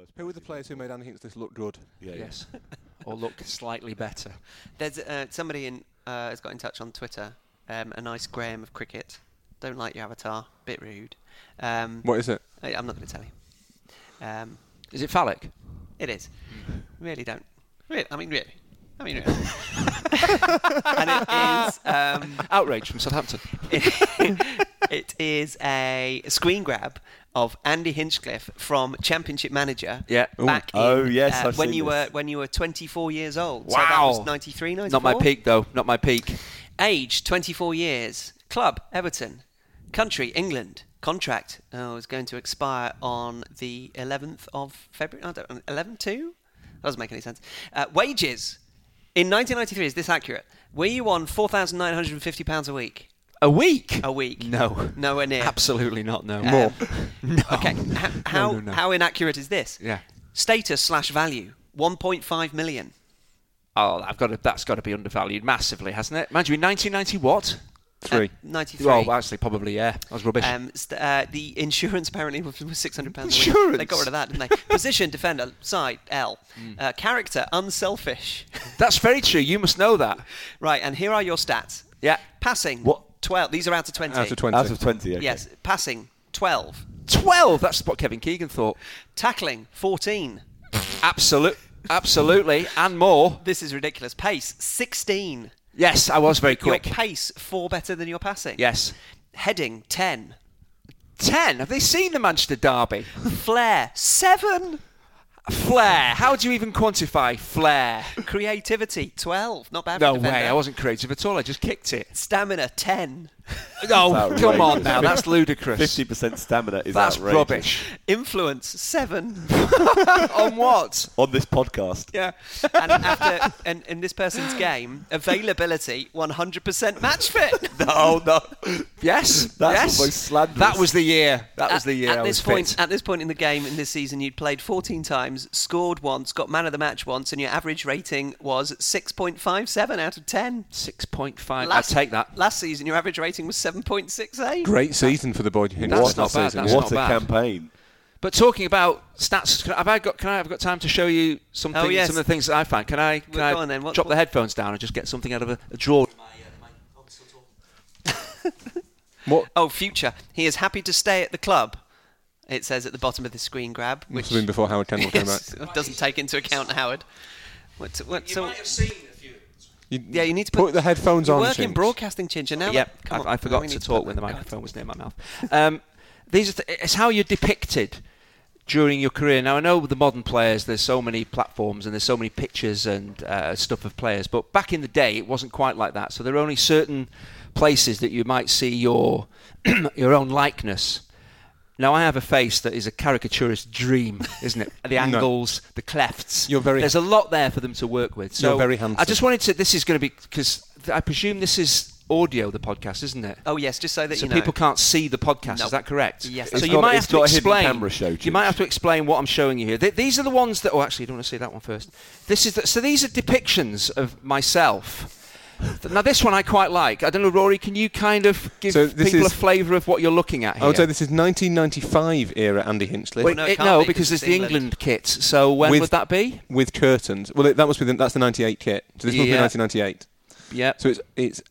worst. Who were the players who made Andy this look good? Yeah, yeah. Yes. or look slightly better. There's uh, somebody in uh, has got in touch on Twitter. Um, a nice Graham of cricket. Don't like your avatar. Bit rude. Um, What is it? I, I'm not going to tell you. Um, Is it phallic? it is. Really don't. Really, I mean, really. I mean, really. and it is. Um, Outrage from Southampton. it is a screen grab of Andy Hinchcliffe from Championship Manager. Yeah. Back in, Oh, yes, uh, when you were when you were 24 years old. So that Wow. was 93, 94. Not my peak though. Not my peak. Age 24 years. Club Everton. Country England. Contract oh, is going to expire on the 11th of February. I don't 11 2? That doesn't make any sense. Uh, wages. In 1993, is this accurate? Were you on £4,950 a week? A week. A week? No. Nowhere near. Absolutely not. No. More. no. Okay. h- how, no, no. how inaccurate is this? Yeah. Status slash value 1.5 million. Oh, I've got to, that's got to be undervalued massively, hasn't it? Mind you, in 1990 what? Three. Uh, 93. Well, actually, probably yeah. That was rubbish. Um, st- uh, the insurance apparently was, was six hundred pounds. Insurance? They got rid of that, didn't they? Position, defender, side, L. Uh, character, unselfish. that's very true. You must know that. right, and here are your stats. Yeah. Passing, What? Twelve. These are out of twenty. Out of 20. Out of 20, okay. Yes, passing, twelve. 12. That's what Kevin Keegan thought. Tackling, fourteen. Absolute, absolutely, and more. This is ridiculous. Pace, sixteen. Yes, I was very quick. Your pace, four better than your passing. Yes. Heading, ten. 10. Have they seen the Manchester Derby? Flair, seven. Flair. How do you even quantify flair? Creativity, twelve. Not bad. No way. I wasn't creative at all. I just kicked it. Stamina, ten. Oh, come on now. That's ludicrous. 50% stamina is That's outrageous. rubbish. Influence, seven. On what? On this podcast. Yeah. and after and in this person's game, availability 100% match fit. No, no. Yes. That's yes. That was the year. That was the year At I this was point, fit. at this point in the game in this season, you'd played 14 times, scored once, got man of the match once, and your average rating was 6.57 out of 10. Six point five. I'd take that. Last season, your average rating was 7.68. Great season for the boy Hinchcliffe That's that not bad, season. that's what a bad. campaign. But talking about stats, can, have I got? Can I have got time to show you something? Oh, yes. Some of the things that I find. Can I? Can Well, I on then. What- drop what- the headphones down and just get something out of a, a drawer? Uh, what? Oh, future. He is happy to stay at the club. It says at the bottom of the screen grab, which Must have been before Howard Kendall came Yes, back. doesn't take into account Howard. What, what, so, seen a few. You, yeah, you need to put, put, the headphones you on. work in Chinch. broadcasting, Chinch, and now Yep, come I, on, I forgot to talk put when the that- microphone was near my mouth. Um, these are th- it's how you're depicted during your career. Now I know with the modern players, there's so many platforms and there's so many pictures and uh, stuff of players, but back in the day, it wasn't quite like that. So there are only certain places that you might see your your own likeness. Now I have a face that is a caricaturist dream, isn't it? The angles, the clefts. You're very- There's a lot there for them to work with. So You're very I just wanted to. This is going to be because I presume this is audio, the podcast, isn't it? Oh yes, just so that so you know. people can't see the podcast. No. Is that correct? Yes, So that's you got- might it's have to got a explain. camera show, you might have to explain what I'm showing you here. Th- these are the ones that. Oh, actually, you don't want to see that one first. This is the, so. These are depictions of myself. Now this one I quite like. I don't know, Rory. Can you kind of give So this people is- a flavour of what you're looking at here? I would say this is 1995 era Andy Hinchcliffe Wait, No, it it- no, be, because 'cause there's it's the England. England kit. So when With- would that be? with curtains. Well, it, that must be the, that's the 98 kit. So this must be 1998. Yeah. So it's it's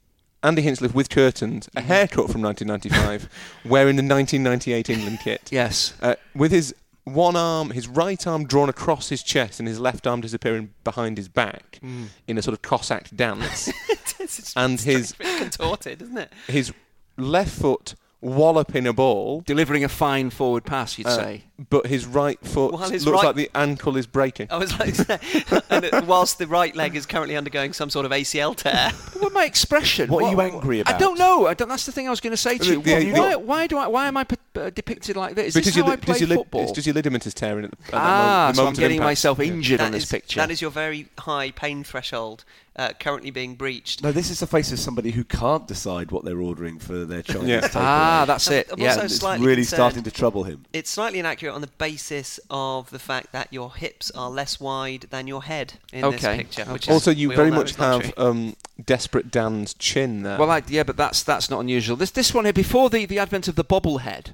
Andy Hinchcliffe with curtains, a haircut from 1995, wearing the 1998 England kit. Yes. Uh, with his one arm, his right arm drawn across his chest and his left arm disappearing behind his back in a sort of Cossack dance. It's- it's and his contorted, isn't it? his left foot walloping a ball, Delivering a fine forward pass, you'd uh, say. But his right foot While his looks right- like the ankle is breaking. I was like, and it- whilst the right leg is currently undergoing some sort of ACL tear. What my expression? What are you angry about? I don't know. I don't, that's the thing I was going to say to you. The- the- why, the- why do I? Why am I p- uh, depicted like this? Is because this how li- I play does your, li- football? it's just your ligament is tearing at, the, at that ah, moment, the so I'm getting impact. myself injured on That this is- picture. That is your very high pain threshold uh, currently being breached. No, this is the face of somebody who can't decide what they're ordering for their Chinese Yeah. ah, that's I'm- it. I'm yeah. it's really concerned. starting to trouble him. It's slightly inaccurate on the basis of the fact that your hips are less wide than your head in this Okay. picture. Which Okay. is, Also, you very much have um, Desperate Dan's chin there. Well, I, yeah, but that's that's not unusual. This this one here, before the, the advent of the bobblehead,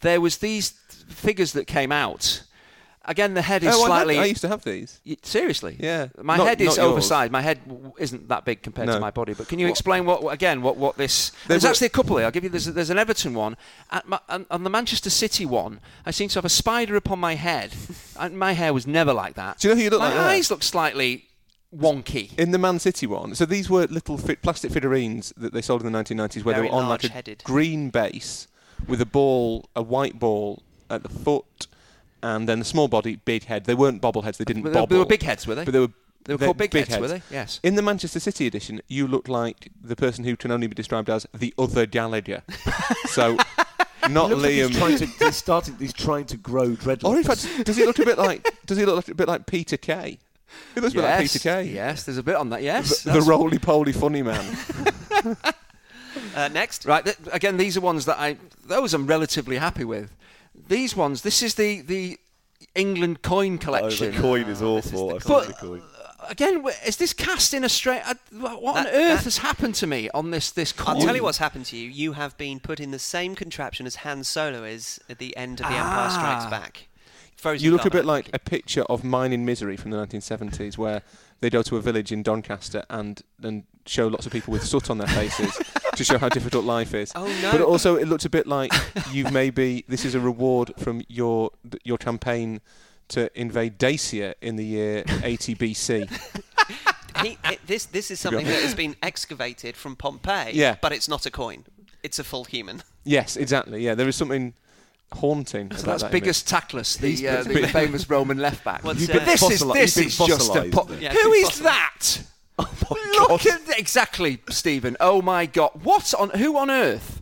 there was these figures that came out, again, the head is Oh, I, had- slightly. I used to have these. Seriously? Yeah. My Not- head is oversized. My head w- isn't that big compared No. to my body. But can you What- explain what, again what, what this? They There's were- actually a couple here. I'll give you. There's, there's an Everton one. My, on, on the Manchester City one, I seem to have a spider upon my head. and my hair was never like that. Do you know who you look my like My eyes look slightly wonky. In the Man City one, so these were little plastic figurines that they sold in the 1990s, where Very they were on like a green base with a ball, a white ball at the foot, and then the small body, big head. They weren't bobbleheads; they didn't But bobble. they were big heads, were they? but they were. They were called big, heads, were they? Yes. In the Manchester City edition, you look like the person who can only be described as the other Gallagher. so, not He looks like Liam. He's, trying to, he's starting. He's trying to grow dreadlocks. or in fact, does he look a bit like? Does he look a bit like Peter Kay? He looks a bit like. Peter Kay. Yes, there's a bit on that. Yes. The, the roly poly funny man. Uh, next. Right. Th- again, these are ones that I. Those I'm relatively happy with. These ones. This is the the England coin Oh, collection. the coin is this is awful. the I've coin. the coin. Again, is this cast in a straight? I, what on earth that- has happened to me on this this coin? I'll tell you what's happened to you. You have been put in the same contraption as Han Solo is at the end of The Empire Strikes Ah. Back. Frozen You look a bit like a picture of Mine in Misery from the 1970s, where they go to a village in Doncaster and and show lots of people with soot on their faces to show how difficult life is. Oh no! But also, it looks a bit like you've maybe this is a reward from your your campaign to invade Dacia in the year 80 BC. he, it, this this is something that has been excavated from Pompeii. Yeah. But it's not a coin. It's a full human. Yes, exactly. Yeah, there is something haunting. So that's that biggous Tackless, These the, uh, the famous Roman left back. What's, You've uh, been But this is this is just a fossilised, po- Yeah, Who been is fossilised. that? Oh my Look God. at exactly, Stephen. Oh my God! What on who on earth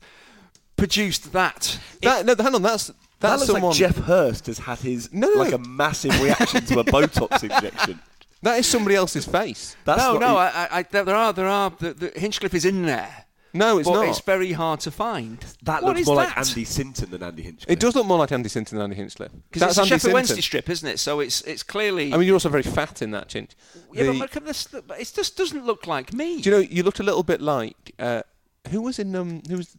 produced that? That, no, hang on, that's That that's looks someone. like Geoff Hurst has had his No, no, like no. a massive reaction to a Botox injection. That is somebody else's face. That's no, no. e- I, I, I, there are, there are. The, the Hinchcliffe is in there, No, it's but not. it's very hard to find. that What looks is more that? like Andy Sinton than Andy Hinchcliffe. It does look more like Andy Sinton than Andy Hinchcliffe. Because That's it's a Andy Sheffield Sinton. Wednesday strip, isn't it? So it's it's clearly. I mean, you're also very fat in that, Chinch. yeah, but look at this. It just doesn't look like me. Do you know you looked a little bit like uh, who was in um who was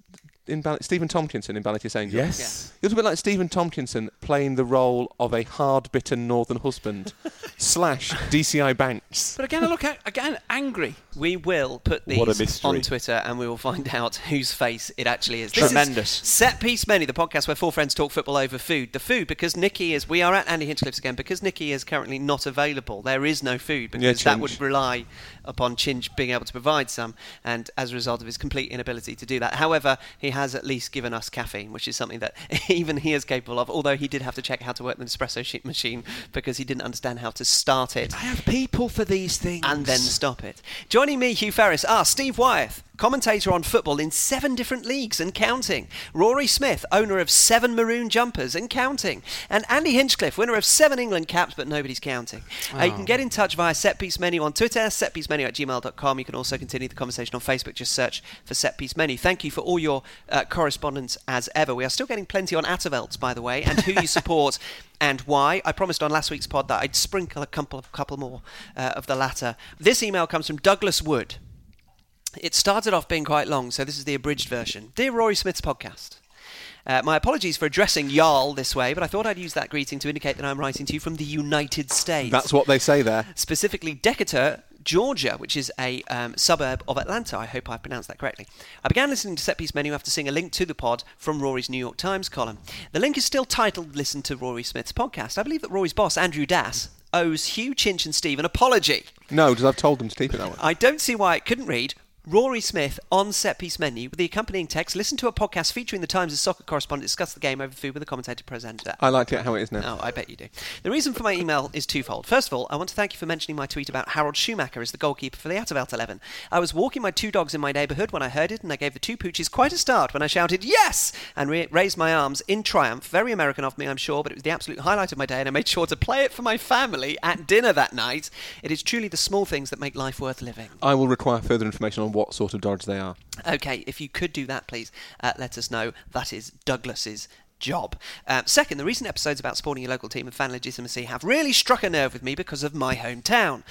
in Ball- Stephen Tompkinson in Ballet Angel? Yes. You looked a bit like Stephen Tompkinson playing the role of a hard-bitten northern husband slash DCI Banks. But again, I look at, again angry. We will put What these on Twitter and we will find out whose face it actually is. This Tremendous. Is Set Piece Menu, the podcast where four friends talk football over food. The food, because Nikki is, we are at Andy Hinchcliffe's again, because Nikki is currently not available. There is no food because Yeah, that would rely upon Chinch being able to provide some, and as a result of his complete inability to do that. However, he has at least given us caffeine, which is something that even he is capable of, although he did have to check how to work the espresso machine because he didn't understand how to start it I have people for these things. and then stop it. Joining me, Hugh Ferris, are Steve Wyeth, commentator on football in seven different leagues and counting, Rory Smith, owner of seven maroon jumpers and counting, and Andy Hinchcliffe, winner of seven England caps, but nobody's counting. Uh, you can get in touch via Setpiece Menu on Twitter, setpiecemenu at gmail.com. You can also continue the conversation on Facebook. Just search for Setpiece Menu. Thank you for all your uh, correspondence as ever. We are still getting plenty on Atavelts, by the way, and who you support and why. I promised on last week's pod that I'd sprinkle a couple of couple more uh, of the latter. This email comes from Douglas Wood. It started off being quite long, so this is the abridged version. Dear Rory Smith's podcast. Uh, my apologies for addressing Jarl this way, but I thought I'd use that greeting to indicate that I'm writing to you from the United States That's what they say there. specifically Decatur, Georgia, which is a um, suburb of Atlanta. I hope I pronounced that correctly. I began listening to Set Piece Menu after seeing a link to the pod from Rory's New York Times column. The link is still titled Listen to Rory Smith's podcast. I believe that Rory's boss, Andrew Das, owes Hugh Chinch and Steve an apology. No, because I've told them to keep it that way. I don't see why it couldn't read Rory Smith on set piece menu with the accompanying text. Listen to a podcast featuring the Times' as soccer correspondent discuss the game over food with a commentator presenter. I like it how it is now. Oh, I bet you do. The reason for my email is twofold. First of all, I want to thank you for mentioning my tweet about Harald Schumacher as the goalkeeper for the Attervelt 11. I was walking my two dogs in my neighbourhood when I heard it, and I gave the two pooches quite a start when I shouted, Yes! and re- raised my arms in triumph. Very American of me, I'm sure, but it was the absolute highlight of my day, and I made sure to play it for my family at dinner that night. It is truly the small things that make life worth living. I will require further information on what sort of dogs they are. Okay, if you could do that, please uh, let us know. That is Douglas's job. Um, second, the recent episodes about supporting your local team and fan legitimacy have really struck a nerve with me because of my hometown.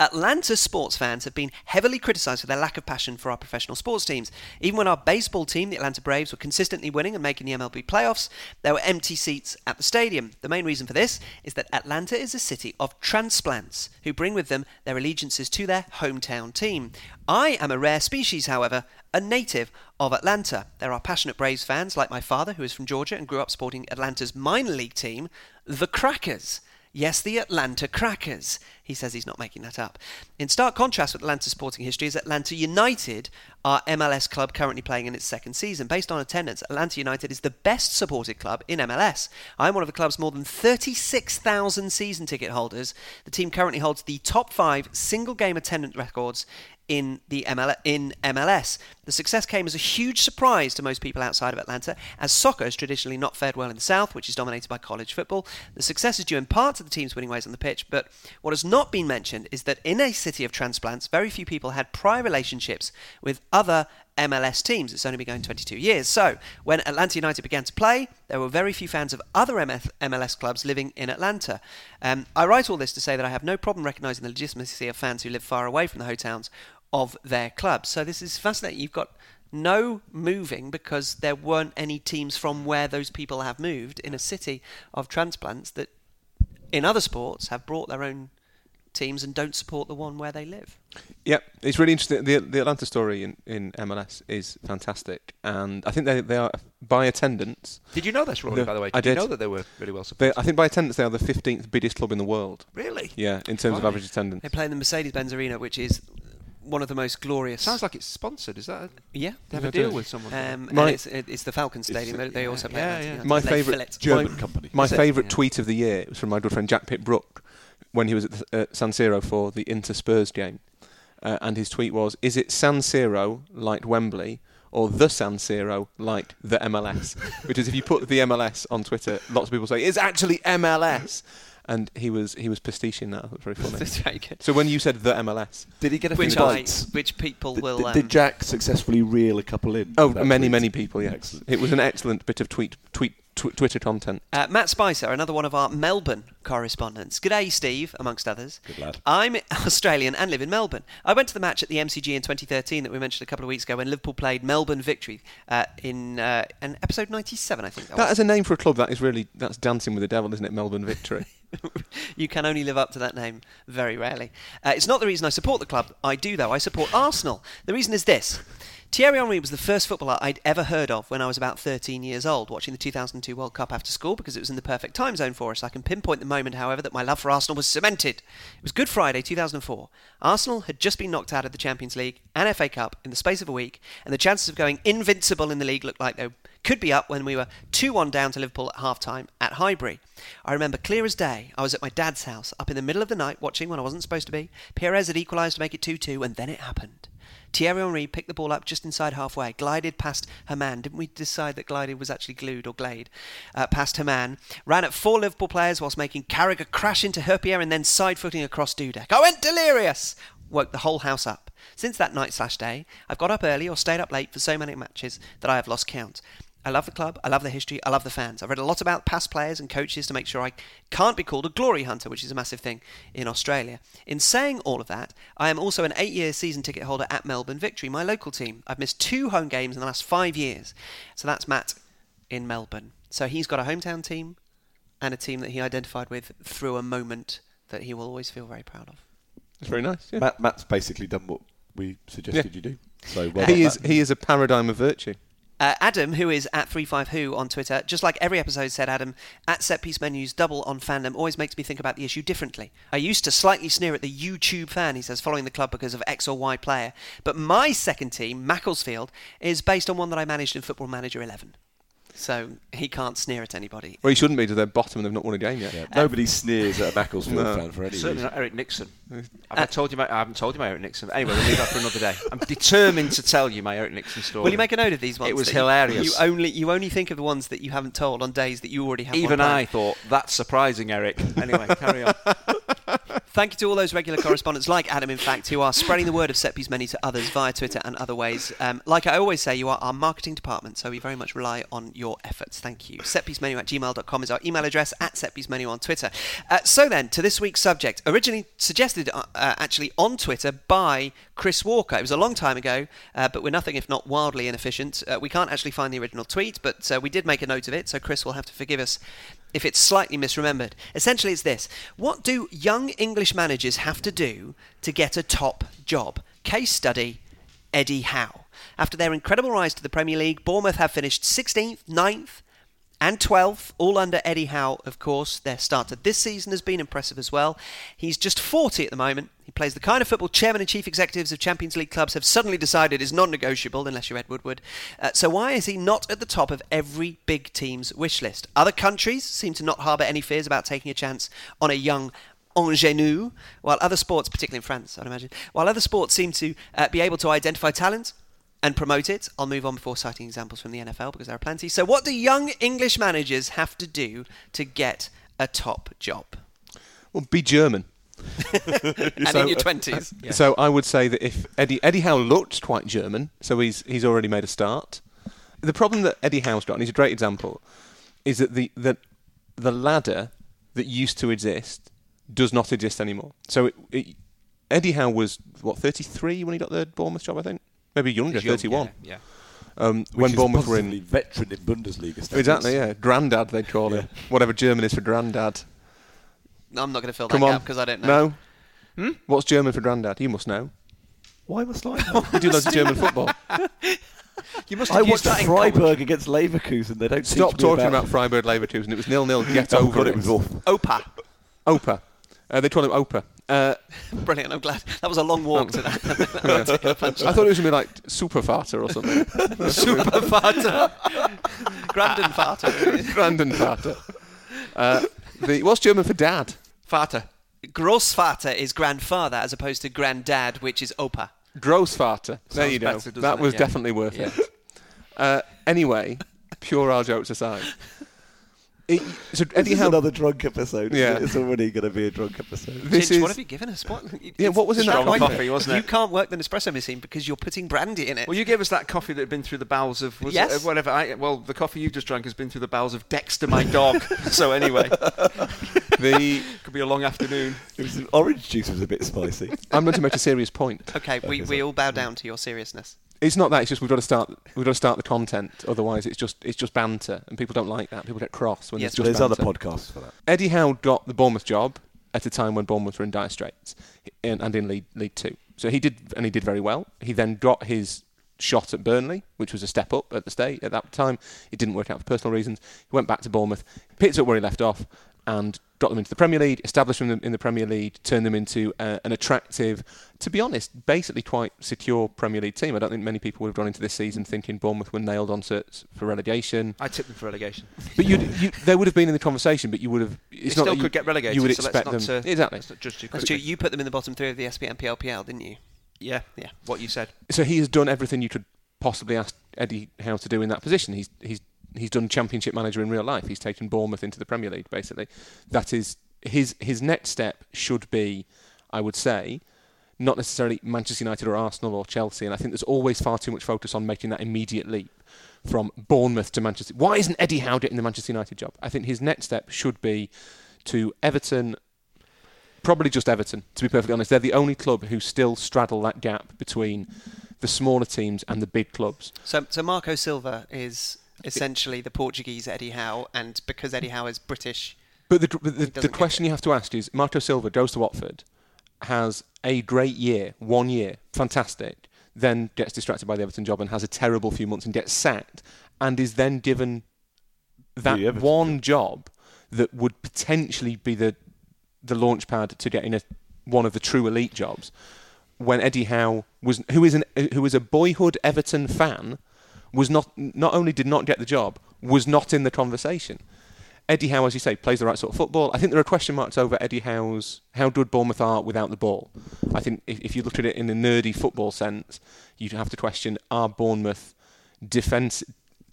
Atlanta sports fans have been heavily criticised for their lack of passion for our professional sports teams. Even when our baseball team, the Atlanta Braves, were consistently winning and making the MLB playoffs, there were empty seats at the stadium. The main reason for this is that Atlanta is a city of transplants who bring with them their allegiances to their hometown team. I am a rare species, however, a native of Atlanta. There are passionate Braves fans like my father, who is from Georgia and grew up supporting Atlanta's minor league team, the Crackers. Yes, the Atlanta Crackers. He says he's not making that up. In stark contrast with Atlanta's sporting history is Atlanta United, our MLS club currently playing in its second season. Based on attendance, Atlanta United is the best supported club in MLS. I'm one of the club's more than 36,000 season ticket holders. The team currently holds the top five single game attendance records in the ML- in MLS. The success came as a huge surprise to most people outside of Atlanta, as soccer has traditionally not fared well in the South, which is dominated by college football. The success is due in part to the team's winning ways on the pitch, but what has not been mentioned is that in a city of transplants, very few people had prior relationships with other MLS teams. It's only been going 22 years. So, when Atlanta United began to play, there were very few fans of other MLS clubs living in Atlanta. Um, I write all this to say that I have no problem recognising the legitimacy of fans who live far away from the hometowns of their clubs. So, this is fascinating. You've got no moving because there weren't any teams from where those people have moved in a city of transplants that in other sports have brought their own teams and don't support the one where they live. Yep, it's really interesting. The, the Atlanta story in, in MLS is fantastic, and I think they they are by attendance. Did you know this, Rory? The- by the way, I did, you know that they were really well They, supported? I think by attendance they are the 15th biggest club in the world. really? Yeah, in terms of average attendance. They play in the Mercedes-Benz Arena, which is one of the most glorious. Sounds like it's sponsored. Is that? A, yeah. they have Yeah, a deal with someone? Um, My- and it's, it's the Falcon Stadium. They, they also play. yeah, at yeah. My favourite fill it. German company. My favourite Yeah. tweet of the year was from my good friend Jack Pitt-Brooke when he was at the, uh, San Siro for the Inter Spurs game. Uh, and his tweet was Is it San Siro like Wembley or the San Siro like the MLS? Which is if you put the MLS on Twitter, lots of people say it's actually MLS. And he was he was pastiching that. It was very funny. That's very good. so when you said the MLS, Did he get a few Which I, bites? which people Did, will. did- Um, did Jack successfully reel a couple in? oh, many tweet? many people. Yes, Excellent. it was an excellent bit of tweet tweet tw- Twitter content. Uh, Matt Spicer, another one of our Melbourne correspondents. G'day, Steve, amongst others. Good lad. I'm Australian and live in Melbourne. I went to the match at the MCG in 2013 that we mentioned a couple of weeks ago when Liverpool played Melbourne Victory uh, in, uh, in episode 97, I think that, That was. as a name for a club, that is really that's dancing with the devil, isn't it? Melbourne Victory. you can only live up to that name very rarely. Uh, it's not the reason I support the club. I do, though. I support Arsenal. The reason is this. Thierry Henry was the first footballer I'd ever heard of when I was about 13 years old, watching the 2002 World Cup after school because it was in the perfect time zone for us. I can pinpoint the moment, however, that my love for Arsenal was cemented. It was Good Friday 2004. Arsenal had just been knocked out of the Champions League and FA Cup in the space of a week, and the chances of going invincible in the league looked like they could be up when we were 2 1 down to Liverpool at half time at Highbury. I remember clear as day, I was at my dad's house up in the middle of the night watching when I wasn't supposed to be. Perez had equalised to make it 2 2, and then it happened. Thierry Henry picked the ball up just inside halfway, glided past Hamann. Didn't we decide that glided was actually glued or glade? Uh, past Hamann, ran at four Liverpool players whilst making Carragher crash into Hyypiä and then side footing across Dudek. I went delirious! Woke the whole house up. Since that night slash day, I've got up early or stayed up late for so many matches that I have lost count. I love the club, I love the history, I love the fans. I've read a lot about past players and coaches to make sure I can't be called a glory hunter, which is a massive thing in Australia. In saying all of that, I am also an eight year season ticket holder at Melbourne Victory, my local team. I've missed two home games in the last five years. So that's Matt in Melbourne. So he's got a hometown team and a team that he identified with through a moment that he will always feel very proud of. It's very nice. Yeah. Matt, Matt's basically done what we suggested Yeah. you do. So well he is Matt. he is a paradigm of virtue. Uh, Adam, who is at 35who on Twitter, just like every episode said Adam, at set piece menus double on fandom always makes me think about the issue differently. I used to slightly sneer at the YouTube fan, he says, following the club because of X or Y player, but my second team, Macclesfield, is based on one that I managed in Football Manager 11. So he can't sneer at anybody. Well, he shouldn't be to their bottom and they've not won a game yet. Yeah, nobody sneers at a Macclesfield No. fan for any Certainly reason. not Eric Nixon. Have uh, I told you my, I haven't told you my Eric Nixon. Anyway, we'll leave that for another day. I'm determined to tell you my Eric Nixon story. Will you make a note of these ones? It was that you- hilarious. You, only you only think of the ones that you haven't told on days that you already have. Even. I thought that's surprising, Eric. Anyway, carry on. Thank you to all those regular correspondents, like Adam, in fact, who are spreading the word of Set Piece Menu to others via Twitter and other ways. Um, like I always say, you are our marketing department, so we very much rely on your efforts. Thank you. Setpiecemenu at gmail.com is our email address, at Setpiecemenu on Twitter. Uh, so then, to this week's subject, originally suggested uh, uh, actually on Twitter by Chris Walker. It was a long time ago, uh, but we're nothing if not wildly inefficient. Uh, we can't actually find the original tweet, but uh, we did make a note of it, so Chris will have to forgive us if it's slightly misremembered. Essentially, it's this What do young English managers have to do to get a top job? Case study Eddie Howe. After their incredible rise to the Premier League, Bournemouth have finished 16th, 9th, and 12th, all under Eddie Howe, of course. Their start to this season has been impressive as well. He's just 40 at the moment. He plays the kind of football chairman and chief executives of Champions League clubs have suddenly decided is non negotiable, unless you're Ed Woodward. Uh, so, why is he not at the top of every big team's wish list? Other countries seem to not harbour any fears about taking a chance on a young ingenue, while other sports, particularly in France, I'd imagine, while other sports seem to uh, be able to identify talent and promote it. I'll move on before citing examples from the NFL because there are plenty. So, what do young English managers have to do to get a top job? Well, be German. and in your twenties. Uh, so I would say that if Eddie Eddie Howe looked quite German, so he's he's already made a start. The problem that Eddie Howe's got, and he's a great example, is that the the, the ladder that used to exist does not exist anymore. So it, it, Eddie Howe was what 33 when he got the Bournemouth job, I think, maybe younger, 31. Yeah. Um, Which when is Bournemouth were possibly in veteran in Bundesliga. Standards. exactly, yeah, granddad they'd call him, whatever German is for granddad. I'm not going to fill that Come on, gap because I don't know. No. What's German for granddad? You must know. Why must I? know? You do loads of German football. You must I have watched that. Freiburg against Leverkusen. They don't Stop teach me talking about Freiburg Leverkusen. It was nil nil. Get Oh, over God, it. it was awful. Opa. Opa. Uh, they call him Opa. Uh, Brilliant. I'm glad. That was a long walk to that. I thought it was going to be like Supervater or something. Super Vater. Grandin Vater. Grandin Vater. Uh, the, what's German for dad? Vater. Grossvater is grandfather as opposed to granddad, which is Opa. Grossvater. There Sounds you go. better, That was definitely worth Yeah. it. Uh, anyway, pure our jokes aside. It, so This Eddie is Howe. another drunk episode. Yeah. Yeah, it's already going to be a drunk episode. This Ginge, is what have you given us? What? Yeah, what was in that Strong coffee? coffee, wasn't it? You it? can't work the Nespresso machine because you're putting brandy in it. Well, you gave us that coffee that had been through the bowels of was Yes. it, uh, whatever. I, well, the coffee you've just drank has been through the bowels of Dexter, my dog. so anyway, the. could be a long afternoon. It was, orange juice was a bit spicy. I'm going to make a serious point. okay, we, Okay, we so- all bow down to your seriousness. It's not that. It's just we've got to start. We've got to start the content. Otherwise, it's just it's just banter, and people don't like that. People get cross when Yes, it's just There's other podcasts for that. Eddie Howe got the Bournemouth job at a time when Bournemouth were in dire straits in, and in League, League Two. So he did, and he did very well. He then got his shot at Burnley, which was a step up at the state at that time. It didn't work out for personal reasons. He went back to Bournemouth, picked up where he left off, and got them into the Premier League, established them in the Premier League, turned them into uh, an attractive, to be honest, basically quite secure Premier League team. I don't think many people would have gone into this season thinking Bournemouth were nailed on to, for relegation. I tipped them for relegation. But you'd, you, they would have been in the conversation, but you would have. It's They not still that you, could get relegated. You would so expect let's them not, uh, exactly. let's not judge too That's quickly. true. You put them in the bottom three of the SPM PLPL, didn't you? Yeah, Yeah. What you said. So he has done everything you could possibly ask Eddie Howe to do in that position. He's he's he's done Championship manager in real life. He's taken Bournemouth into the Premier League. Basically, that is his his next step should be, I would say. Not necessarily Manchester United or Arsenal or Chelsea, and I think there's always far too much focus on making that immediate leap from Bournemouth to Manchester. Why isn't Eddie Howe getting the Manchester United job? I think his next step should be to Everton, probably just Everton, to be perfectly honest. They're the only club who still straddle that gap between the smaller teams and the big clubs. So, so Marco Silva is essentially the Portuguese Eddie Howe, and because Eddie Howe is British, But the, the, the, doesn't question you have to ask is Marco Silva goes to Watford, has a great year, one year, fantastic, then gets distracted by the Everton job and has a terrible few months and gets sacked, and is then given that The Everton one job that would potentially be the the launch pad to getting a, one of the true elite jobs. When Eddie Howe was, who is an who is a boyhood Everton fan, was not not only did not get the job, was not in the conversation. Eddie Howe, as you say, plays the right sort of football. I think there are question marks over Eddie Howe's how good Bournemouth are without the ball. I think if, if you look at it in a nerdy football sense, you'd have to question: Are Bournemouth defence?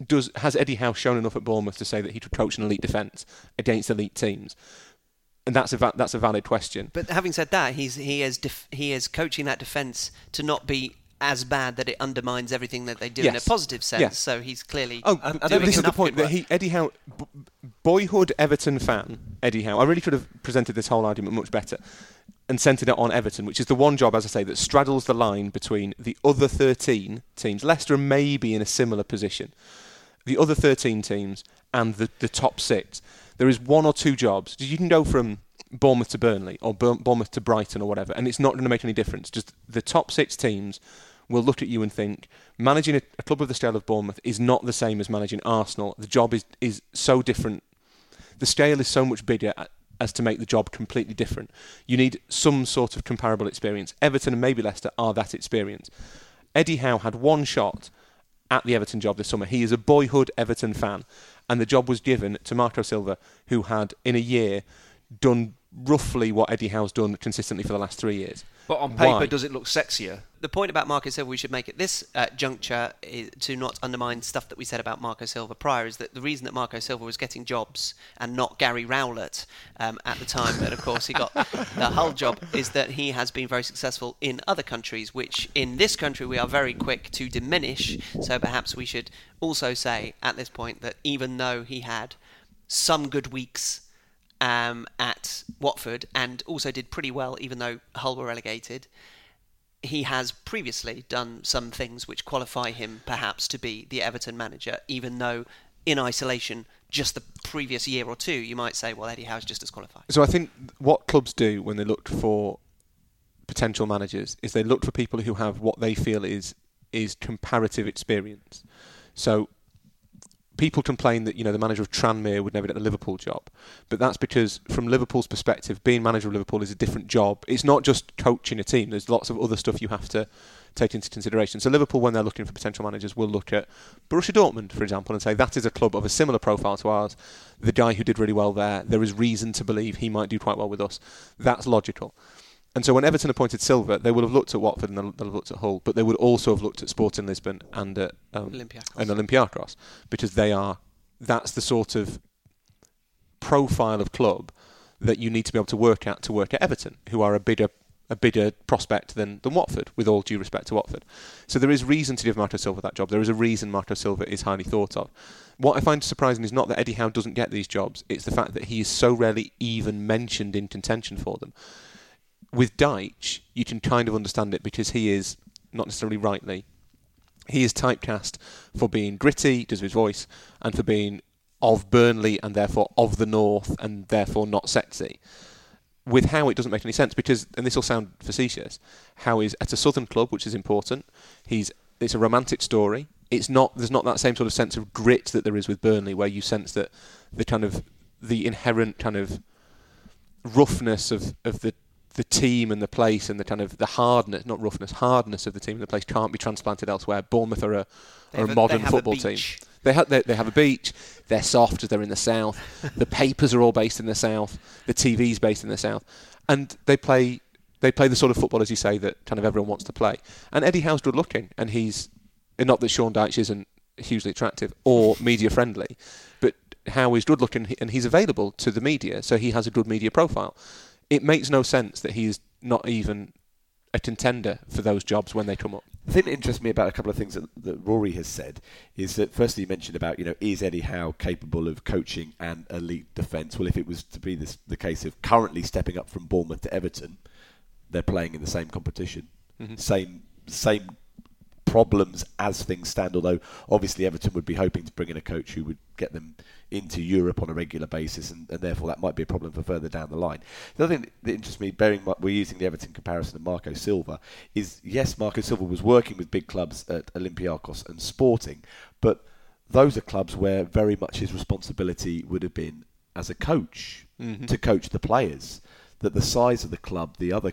Does has Eddie Howe shown enough at Bournemouth to say that he could coach an elite defence against elite teams? and that's a va- that's a valid question. But having said that, he's he is def- he is coaching that defence to not be as bad that it undermines everything that they do in a positive sense. Yeah. So he's clearly Oh, And- th- this is the point that he Eddie Howe, b- boyhood Everton fan Eddie Howe. I really should have presented this whole argument much better and centred it on Everton, which is the one job, as I say, that straddles the line between the other 13 teams. Leicester may be in a similar position. The other 13 teams and the, the top six. There is one or two jobs. You can go from Bournemouth to Burnley or Bournemouth to Brighton or whatever, and it's not going to make any difference. Just the top six teams will look at you and think managing a, a club of the scale of Bournemouth is not the same as managing Arsenal. The job is is so different. The scale is so much bigger uh, as to make the job completely different. You need some sort of comparable experience. Everton and maybe Leicester are that experience. Eddie Howe had one shot at the Everton job this summer. He is a boyhood Everton fan, and the job was given to Marco Silva, who had in a year done roughly what Eddie Howe's done consistently for the last three years. But on paper, Why? does it look sexier? the point about Marco Silva we should make at this uh, juncture is to not undermine stuff that we said about Marco Silva prior is that the reason that Marco Silva was getting jobs and not Gary Rowett um, at the time that of course he got the Hull job is that he has been very successful in other countries which in this country we are very quick to diminish so perhaps we should also say at this point that even though he had some good weeks um, at Watford and also did pretty well even though Hull were relegated he has previously done some things which qualify him perhaps to be the Everton manager, even though in isolation, just the previous year or two, you might say, well, Eddie Howe's just as qualified. So I think what clubs do when they look for potential managers is they look for people who have what they feel is is comparative experience. So people complain that you know the manager of Tranmere would never get the Liverpool job, but that's because from Liverpool's perspective, being manager of Liverpool is a different job. It's not just coaching a team. There's lots of other stuff you have to take into consideration. So Liverpool, when they're looking for potential managers, will look at Borussia Dortmund, for example, and say that is a club of a similar profile to ours. The guy who did really well there, there is reason to believe he might do quite well with us. That's logical. And so when Everton appointed Silva, they would have looked at Watford and they'll, they'll have looked at Hull, but they would also have looked at Sporting Lisbon and at um, Olympiacos. and Olympiacos because they are that's the sort of profile of club that you need to be able to work at to work at Everton, who are a bigger a bigger prospect than, than Watford, with all due respect to Watford. So there is reason to give Marco Silva that job. There is a reason Marco Silva is highly thought of. What I find surprising is not that Eddie Howe doesn't get these jobs, it's the fact that he is so rarely even mentioned in contention for them. With Dyche, you can kind of understand it because he is, not necessarily rightly, he is typecast for being gritty, does his voice, and for being of Burnley and therefore of the North and therefore not sexy. With Howe, it doesn't make any sense because, and this will sound facetious, Howe is at a Southern club, which is important. He's it's a romantic story. It's not there's not that same sort of sense of grit that there is with Burnley, where you sense that the kind of the inherent kind of roughness of, of the the team and the place and the kind of the hardness, not roughness, hardness of the team and the place can't be transplanted elsewhere. Bournemouth are a, are a a- modern they have a football team. beach. They, ha- they, they have a beach. They're soft as they're in the south. the papers are all based in the south. The TV's based in the south, and they play they play the sort of football, as you say, that kind of everyone wants to play. And Eddie Howe's good looking, and he's and not that Sean Dyche isn't hugely attractive or media friendly, but Howe is good looking and he's available to the media, so he has a good media profile. It makes no sense that he is not even a contender for those jobs when they come up. The thing that interests me about a couple of things that, that Rory has said is that firstly you mentioned about you know is Eddie Howe capable of coaching an elite defence? Well, if it was to be this, the case of currently stepping up from Bournemouth to Everton, they're playing in the same competition, mm-hmm. same same problems as things stand. Although obviously Everton would be hoping to bring in a coach who would get them into Europe on a regular basis, and, and therefore that might be a problem for further down the line. The other thing that interests me, bearing we're using the Everton comparison of Marco Silva, is yes, Marco Silva was working with big clubs at Olympiacos and Sporting, but those are clubs where very much his responsibility would have been as a coach mm-hmm. to coach the players. That the size of the club, the other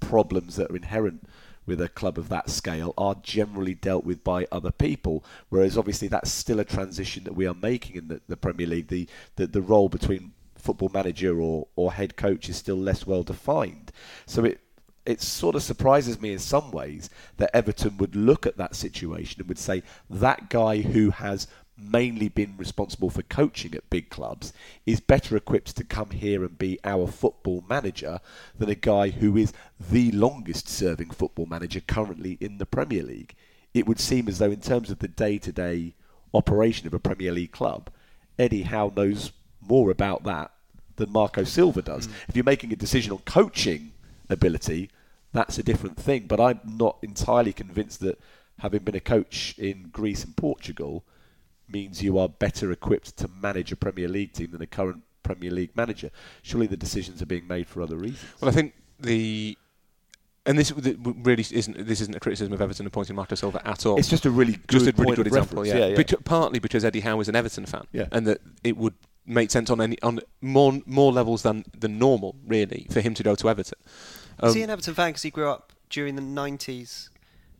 problems that are inherent with a club of that scale are generally dealt with by other people. Whereas obviously that's still a transition that we are making in the, the Premier League. The, the the role between football manager or, or head coach is still less well defined. So it it sort of surprises me in some ways that Everton would look at that situation and would say that guy who has mainly been responsible for coaching at big clubs is better equipped to come here and be our football manager than a guy who is the longest serving football manager currently in the Premier League. It would seem as though, in terms of the day to day operation of a Premier League club, Eddie Howe knows more about that than Marco Silva does. Mm. If you're making a decision on coaching ability, that's a different thing. But I'm not entirely convinced that having been a coach in Greece and Portugal means you are better equipped to manage a Premier League team than a current Premier League manager. Surely the decisions are being made for other reasons. Well, I think the and this really isn't this isn't a criticism of Everton appointing Marco Silva at all. It's just a really good just a really good example. Yeah, yeah, yeah. partly because Eddie Howe is an Everton fan, yeah. and that it would make sense on any on more more levels than than normal, really, for him to go to Everton. Um, is he an Everton fan because he grew up during the nineties?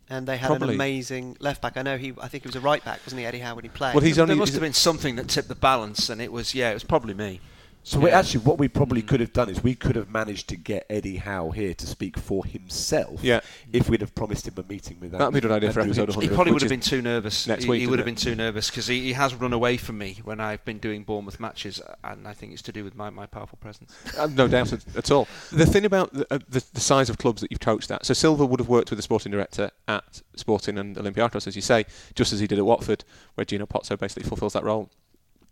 And they had Probably. an amazing left back. I know he. I think he was a right back, wasn't he, Eddie Howe, when he played? Well, he's only. There must have been something that tipped the balance, and it was yeah, it was probably me. So yeah. actually, what we probably could have done is we could have managed to get Eddie Howe here to speak for himself. Yeah. If we'd have promised him a meeting with that. That'd be a good idea for episode 100. He probably would have been too nervous. Next he, week, he would have been too nervous because he, he, has run away from me when I've been doing Bournemouth matches, and I think it's to do with my, my powerful presence. Uh, no doubt at all. The thing about the, uh, the, the, size of clubs that you've coached at. So Silva would have worked with the sporting director at Sporting and Olympiacos, as you say, just as he did at Watford, where Gino Pozzo basically fulfills that role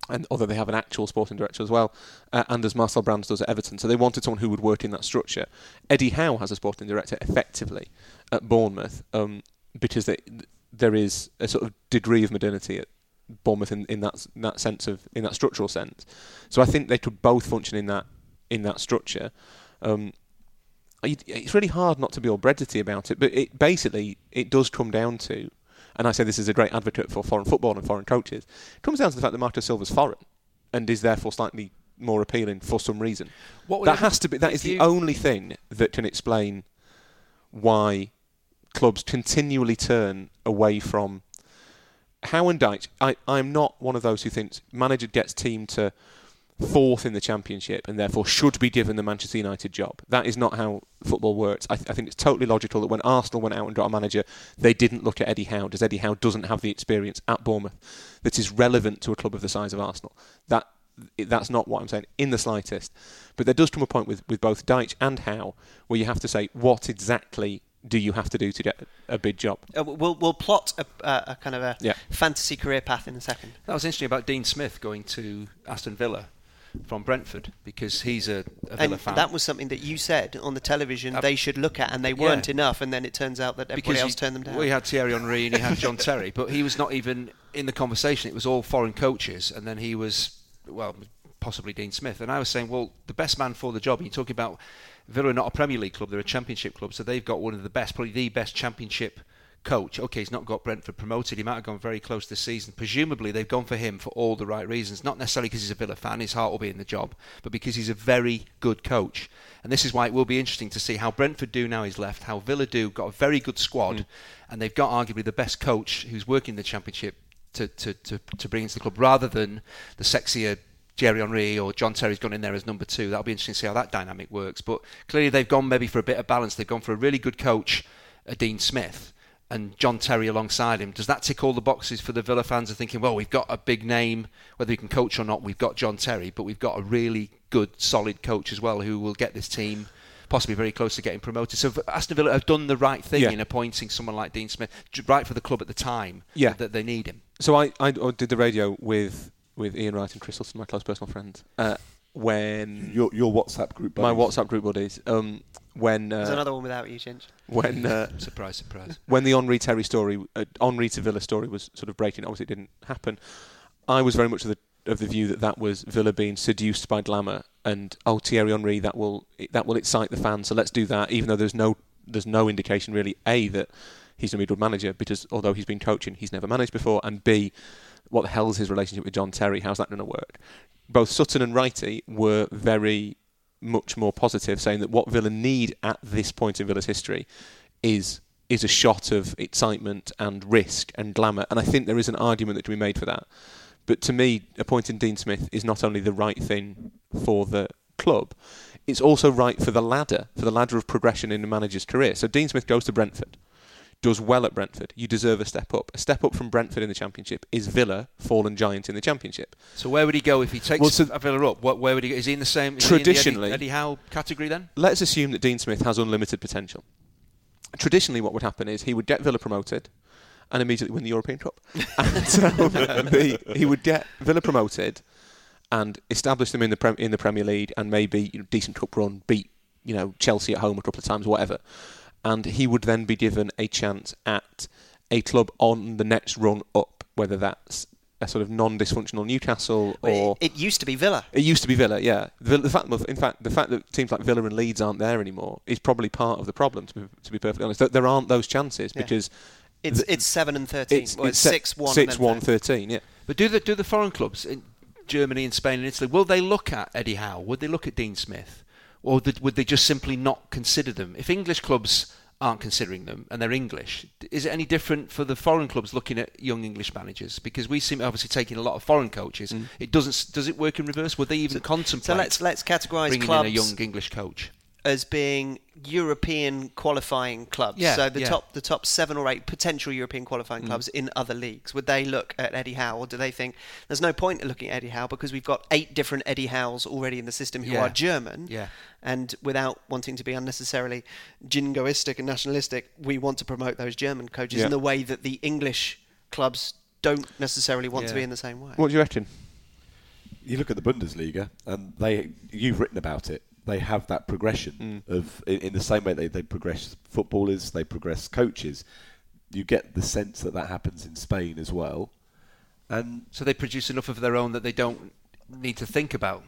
and although they have an actual sporting director as well, uh, and as Marcel Brands does at Everton. So they wanted someone who would work in that structure. Eddie Howe has a sporting director effectively at Bournemouth um, because they, there is a sort of degree of modernity at Bournemouth in, in that in that sense of in that structural sense. So I think they could both function in that in that structure. Um, it's really hard not to be all breadity about it, but it basically it does come down to and I say this is a great advocate for foreign football and foreign coaches, it comes down to the fact that Marco Silva's foreign and is therefore slightly more appealing for some reason. that has to be. That is the only thing that can explain why clubs continually turn away from Howe and Dyche. I, I'm not one of those who thinks manager gets team to fourth in the championship and therefore should be given the Manchester United job. That is not how football works. I, th- I, think it's totally logical that when Arsenal went out and got a manager, they didn't look at Eddie Howe, because Eddie Howe doesn't have the experience at Bournemouth that is relevant to a club of the size of Arsenal. That that's not what I'm saying in the slightest. But there does come a point with, with both Dyche and Howe where you have to say what exactly do you have to do to get a big job? Uh, we'll we'll plot a, a kind of a yeah. fantasy career path in a second. That was interesting about Dean Smith going to Aston Villa from Brentford because he's a, a Villa and fan. that was something that you said on the television uh, they should look at, and they weren't yeah. enough. And then it turns out that everybody because else turned them down. We had Thierry Henry and he had John Terry, but he was not even in the conversation. It was all foreign coaches, and then he was well, possibly Dean Smith. And I was saying, well, the best man for the job. You're talking about Villa are not a Premier League club; they're a Championship club, so they've got one of the best, probably the best Championship coach. Okay, he's not got Brentford promoted. He might have gone very close this season. Presumably, they've gone for him for all the right reasons. Not necessarily because he's a Villa fan, his heart will be in the job, but because he's a very good coach. And this is why it will be interesting to see how Brentford do now he's left, how Villa do. Got a very good squad, mm. and they've got arguably the best coach who's working the Championship to, to, to, to bring into the club rather than the sexier Thierry Henry or John Terry's gone in there as number two. That'll be interesting to see how that dynamic works. But clearly, they've gone maybe for a bit of balance. They've gone for a really good coach, Dean Smith, and John Terry alongside him. Does that tick all the boxes for the Villa fans? Are thinking, well, we've got a big name, whether he can coach or not. We've got John Terry, but we've got a really good, solid coach as well who will get this team possibly very close to getting promoted. So Aston Villa have done the right thing yeah. in appointing someone like Dean Smith, right for the club at the time yeah. that they need him. So I, I did the radio with with Ian Wright and Chris Wilson, my close personal friends. Uh, when your your WhatsApp group, buddies. my WhatsApp group buddies. Um, when uh, there's another one without you, Chinch. When uh, surprise, surprise. When the Henry Terry story, uh, Henry to Villa story was sort of breaking. Obviously, it didn't happen. I was very much of the of the view that that was Villa being seduced by glamour and oh Thierry Henry that will that will excite the fans. So let's do that, even though there's no there's no indication really a that he's going to be a good manager because although he's been coaching, he's never managed before, and b what the hell is his relationship with John Terry? How's that going to work? Both Sutton and Wrighty were very much more positive, saying that what Villa need at this point in Villa's history is is a shot of excitement and risk and glamour. And I think there is an argument that can be made for that. But to me, appointing Dean Smith is not only the right thing for the club, it's also right for the ladder, for the ladder of progression in a manager's career. So Dean Smith goes to Brentford. Does well at Brentford, you deserve a step up. A step up from Brentford in the Championship is Villa, fallen giant in the Championship. So where would he go if he takes Well, so- Villa up? What, where would he go? Is he in the same in the Traditionally- Eddie, Eddie Howe category then? Let's assume that Dean Smith has unlimited potential. Traditionally, what would happen is he would get Villa promoted and immediately win the European Cup. and so the, he would get Villa promoted and establish them in the prem, in the Premier League and maybe you know, decent cup run, beat you know Chelsea at home a couple of times, whatever. And he would then be given a chance at a club on the next run up, whether that's a sort of non-dysfunctional Newcastle or it, it used to be Villa. it used to be Villa, yeah. The, the fact, in fact, the fact that teams like Villa and Leeds aren't there anymore is probably part of the problem. To be, to be perfectly honest, there aren't those chances Yeah. because It's the- it's seven and thirteen. it's, well, it's it's se- six one. six, and then one, 13, Yeah, But do the do the foreign clubs in Germany and Spain and Italy will they look at Eddie Howe? Would they look at Dean Smith, or would would they just simply not consider them? If English clubs aren't considering them and they're English, is it any different for the foreign clubs looking at young English managers? Because we seem obviously taking a lot of foreign coaches. Mm. It doesn't does it work in reverse? Would they even contemplate? So let's let's categorise bringing clubs in a young English coach. As being European qualifying clubs. Yeah, so the yeah. top the top seven or eight potential European qualifying mm. clubs in other leagues. Would they look at Eddie Howe, or do they think there's no point in looking at Eddie Howe because we've got eight different Eddie Howes already in the system who Yeah. are German? Yeah. And without wanting to be unnecessarily jingoistic and nationalistic, we want to promote those German coaches Yeah. in the way that the English clubs don't necessarily want to be in the same way. what do you reckon? you look at the Bundesliga, and they you've written about it. They have that progression mm. of in, in the same way they, they progress footballers, they progress coaches. You get the sense that that happens in Spain as well, and So they produce enough of their own that they don't need to think about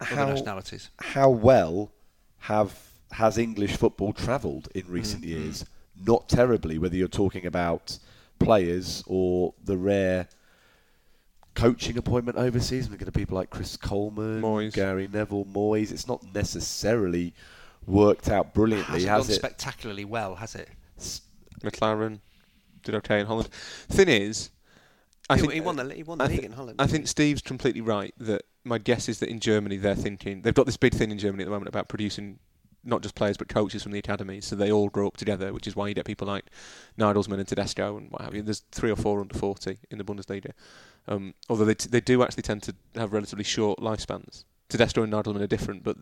How- other nationalities. how well have has English football travelled in recent mm, years? Mm. Not terribly. Whether you're talking about players or the rare coaching appointment overseas, looking at people like Chris Coleman, Moyes. Gary Neville, Moyes. It's not necessarily worked out brilliantly, Hasn't has done it? spectacularly well, has it? McClaren did okay in Holland. Thing is, I He- think he won the- he won the I league thi- in Holland, I think he? Steve's completely right that my guess is that in Germany they're thinking they've got this big thing in Germany at the moment about producing not just players but coaches from the academies, so they all grow up together, which is why you get people like Nagelsmann and Tedesco and what have you. There's three or four under 40 in the Bundesliga, um, although they t- they do actually tend to have relatively short lifespans. Tedesco and Nagelsmann are different, but